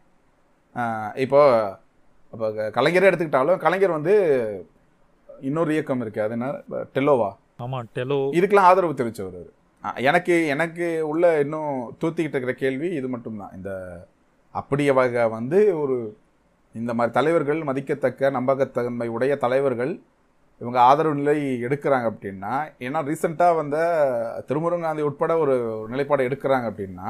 இப்போ இப்போ கலைஞரே எடுத்துக்கிட்டாலும் கலைஞர் வந்து இன்னொரு இயக்கம் இருக்குது அது என்ன? டெல்லோவா? ஆமா டெலோ இதுக்கெல்லாம் ஆதரவு. அஹ் எனக்கு எனக்கு உள்ள இன்னும் தூத்திக்கிட்டு இருக்கிற கேள்வி இது மட்டும்தான். இந்த அப்படி அவங்க வந்து ஒரு இந்த மாதிரி தலைவர்கள் மதிக்கத்தக்க நம்பகத்தன்மை உடைய தலைவர்கள் இவங்க ஆதரவு நிலை எடுக்கிறாங்க அப்படின்னா ஏன்னா ரீசெண்டாக வந்த திருமுருகாந்தி உட்பட ஒரு நிலைப்பாடை எடுக்கிறாங்க அப்படின்னா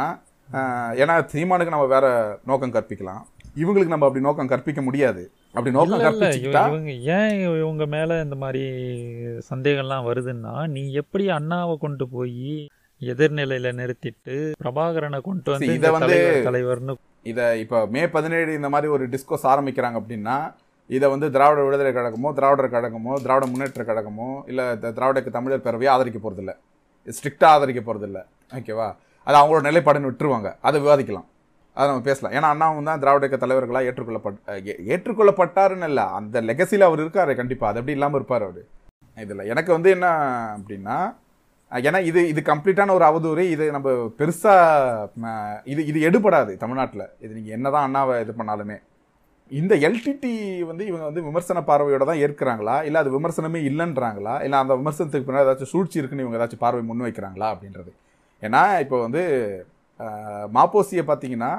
ஏன்னா சீமானுக்கு நம்ம வேற நோக்கம் கற்பிக்கலாம். இவங்களுக்கு நம்ம அப்படி நோக்கம் கற்பிக்க முடியாது. அப்படி நோக்கம் கற்பிச்சுக்கிட்டா இவங்க ஏன் இவங்க மேல இந்த மாதிரி சந்தேகம்லாம் வருதுன்னா நீ எப்படி அண்ணாவை கொண்டு போய் எதிர்நிலையில நிறுத்திட்டு பிரபாகரனை கொண்டு வந்து இத வந்து- தலைவர் தலைவர்னு இதை இப்போ மே பதினேழு இந்த மாதிரி ஒரு டிஸ்கோஸ் ஆரம்பிக்கிறாங்க அப்படின்னா இதை வந்து திராவிட விடுதலை கழகமோ திராவிடர் கழகமோ திராவிட முன்னேற்ற கழகமோ இல்லை திராவிடக்கு தமிழர் பேரவையோ ஆதரிக்க போகிறதில்ல ஸ்ட்ரிக்டாக ஆதரிக்க போகிறதில்ல ஓகேவா அது அவங்களோட நிலைப்பாடுன்னு விட்டுருவாங்க. அதை விவாதிக்கலாம். அதை நம்ம பேசலாம். ஏன்னா அண்ணாவும் தான் திராவிட இயக்க தலைவர்களாக ஏற்றுக்கொள்ளப்பட் ஏ- ஏற்றுக்கொள்ளப்பட்டாருன்னு இல்லை. அந்த லெகசியில் அவர் இருக்கார் கண்டிப்பாக அது எப்படி இல்லாமல் இருப்பார் அவர்? இதில் எனக்கு வந்து என்ன அப்படின்னா ஏன்னா இது இது கம்ப்ளீட்டான ஒரு அவதூறு. இது நம்ம பெருசாக இது இது எடுபடாது தமிழ்நாட்டில். இது நீங்கள் என்னதான் அண்ணாவை இது பண்ணாலுமே. இந்த எல்டிடி வந்து இவங்க வந்து விமர்சன பார்வையோட தான் ஏற்கிறாங்களா? இல்லை அது விமர்சனமே இல்லைன்றாங்களா? இல்லை அந்த விமர்சனத்துக்கு பின்னாடி ஏதாச்சும் சூழ்ச்சி இருக்குன்னு இவங்க ஏதாச்சும் பார்வை முன் வைக்கிறாங்களா அப்படின்றது. ஏன்னா இப்போ வந்து மாப்போசியை பார்த்தீங்கன்னா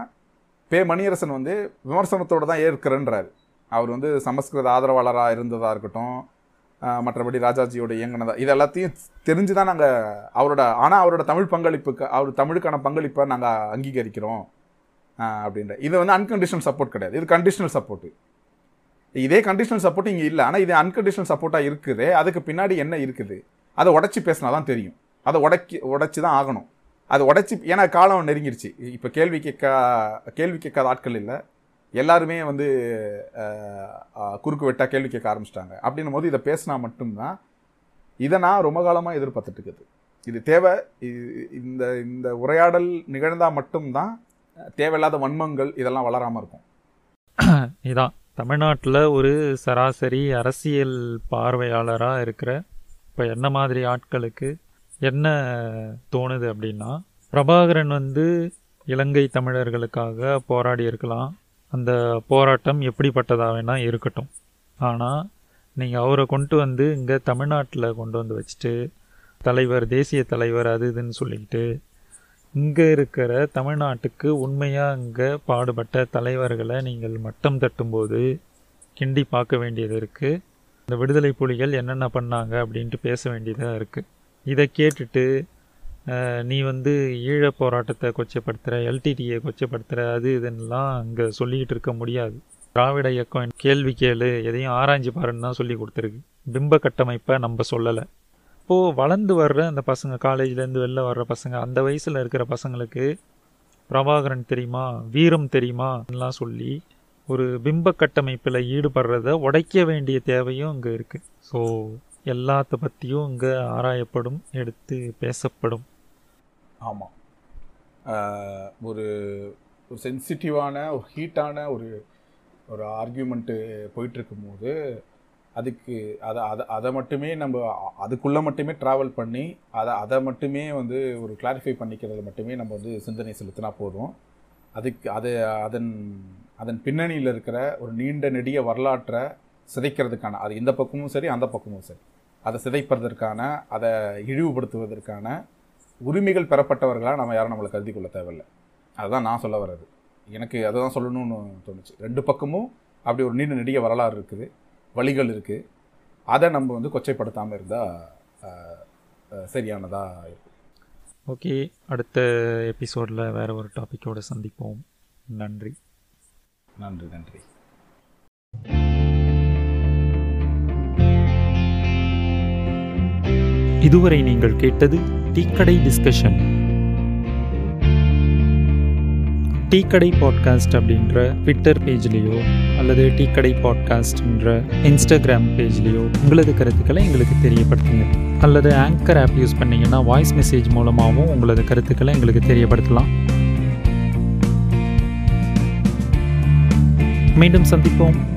பே மணியரசன் வந்து விமர்சனத்தோடு தான் ஏற்கிறன்றாரு. அவர் வந்து சமஸ்கிருத ஆதரவாளராக இருந்ததாக இருக்கட்டும் மற்றபடி ராஜாஜியோட இயங்கினதா இது எல்லாத்தையும் தெரிஞ்சு தான் நாங்கள் அவரோட ஆனால் அவரோட தமிழ் பங்களிப்புக்கு அவர் தமிழுக்கான பங்களிப்பை நாங்கள் அங்கீகரிக்கிறோம். அப்படின்ற. இது வந்து அன்கண்டிஷனல் சப்போர்ட் கிடையாது. இது கண்டிஷனல் சப்போர்ட்டு இதே கண்டிஷனல் சப்போர்ட் இங்கே இல்லை. ஆனால் இது அன்கண்டிஷனல் சப்போர்ட்டாக இருக்குது. அதுக்கு பின்னாடி என்ன இருக்குது? அதை உடச்சி பேசினா தான் தெரியும். அதை உடக்கி உடச்சி தான் ஆகணும். அது உடச்சி ஏன்னா காலம் நெருங்கிருச்சு. இப்போ கேள்வி கேட்க கேள்வி கேட்காத ஆட்கள் இல்லை. எல்லாருமே வந்து குறுக்கு வெட்டாக கேள்வி கேட்க ஆரம்பிச்சிட்டாங்க. அப்படின்னும் போது இதை பேசினா மட்டும்தான் இதை நான் ரொம்ப காலமாக எதிர்பார்த்துட்டு இருக்குது. இது தேவை. இந்த இந்த உரையாடல் நிகழ்ந்தால் மட்டும்தான் தேவையில்லாத வன்மங்கள் இதெல்லாம் வளராமல் இருக்கும். இதான். தமிழ்நாட்டில் ஒரு சராசரி அரசியல் பார்வையாளராக இருக்கிற இப்போ என்ன மாதிரி ஆட்களுக்கு என்ன தோணுது அப்படின்னா பிரபாகரன் வந்து இலங்கை தமிழர்களுக்காக போராடி இருக்கலாம். அந்த போராட்டம் எப்படிப்பட்டதாக வேணால் இருக்கட்டும். ஆனால் நீங்கள் அவரை கொண்டு வந்து இங்கே தமிழ்நாட்டில் கொண்டு வந்து வச்சுட்டு தலைவர் தேசிய தலைவர் அது இதுன்னு சொல்லிக்கிட்டு இங்கே இருக்கிற தமிழ்நாட்டுக்கு உண்மையாக இங்கே பாடுபட்ட தலைவர்களை நீங்கள் மட்டம் தட்டும்போது கிண்டி பார்க்க வேண்டியது இருக்குது இந்த விடுதலை புலிகள் என்னென்ன பண்ணாங்க அப்படின்ட்டு பேச வேண்டியதாக இருக்குது இதை கேட்டுட்டு நீ வந்து ஈழ போராட்டத்தை கொச்சப்படுத்துகிற எல்டிடியை கொச்சப்படுத்துகிற அது இதுன்னெலாம் அங்கே சொல்லிக்கிட்டு இருக்க முடியாது. திராவிட இயக்கம் கேள்வி கேளு எதையும் ஆராய்ஞ்சு பாருன்னு தான் சொல்லி கொடுத்துருக்கு. பிம்ப கட்டமைப்பை நம்ம சொல்லலை. இப்போது வளர்ந்து வர்ற அந்த பசங்க காலேஜ்லேருந்து வெளில வர்ற பசங்க அந்த வயசில் இருக்கிற பசங்களுக்கு பிரபாகரன் தெரியுமா வீரம் தெரியுமாலாம் சொல்லி ஒரு பிம்ப கட்டமைப்பில் ஈடுபடுறத உடைக்க வேண்டிய தேவையும் இங்கே இருக்குது ஸோ எல்லாத்த பற்றியும் இங்கே ஆராயப்படும் எடுத்து பேசப்படும். ஆமாம் ஒரு ஒரு சென்சிட்டிவான ஒரு ஹீட்டான ஒரு ஒரு ஆர்கியூமெண்ட்டு போயிட்டுருக்கும்போது அதுக்கு அதை அதை அதை மட்டுமே நம்ம அதுக்குள்ளே மட்டுமே ட்ராவல் பண்ணி அதை அதை மட்டுமே வந்து ஒரு கிளாரிஃபை பண்ணிக்கிறது மட்டுமே நம்ம வந்து சிந்தனை செலுத்தினா போதும். அதுக்கு அது அதன் அதன் பின்னணியில் இருக்கிற ஒரு நீண்ட நெடிய வரலாற்றை சிதைக்கிறதுக்கான அது இந்த பக்கமும் சரி அந்த பக்கமும் சரி. அதை சிதைப்பதற்கான அதை இழிவுபடுத்துவதற்கான உரிமைகள் பெறப்பட்டவர்களாக நம்ம யாரும் நம்மளை கருதி கொள்ள தேவையில்லை. அதுதான் நான் சொல்ல வர்றது. எனக்கு அதுதான் சொல்லணும்னு தோணுச்சு. ரெண்டு பக்கமும் அப்படி ஒரு நீண்ட நெடிய வரலாறு இருக்குது. வழிகள் இருக்குது அதை நம்ம வந்து கொச்சைப்படுத்தாமல் இருந்தால் சரியானதாக இருக்கும். ஓகே. அடுத்த எபிசோடில் வேறு ஒரு டாப்பிக்கோடு சந்திப்போம். நன்றி. நன்றி நன்றி. இதுவரை நீங்கள் கேட்டது டீக்கடை டிஸ்கஷன். டீக்கடை பாட்காஸ்ட் அப்படின்ற ட்விட்டர் பேஜ்லேயோ அல்லது டீக்கடை பாட்காஸ்ட்ன்ற இன்ஸ்டாகிராம் பேஜ்லேயோ உங்களது கருத்துக்களை எங்களுக்கு தெரியப்படுத்துங்க. அல்லது ஆங்கர் ஆப் யூஸ் பண்ணிங்கன்னா வாய்ஸ் மெசேஜ் மூலமாகவும் உங்களது கருத்துக்களை எங்களுக்கு தெரியப்படுத்தலாம். மீண்டும் சந்திப்போம்.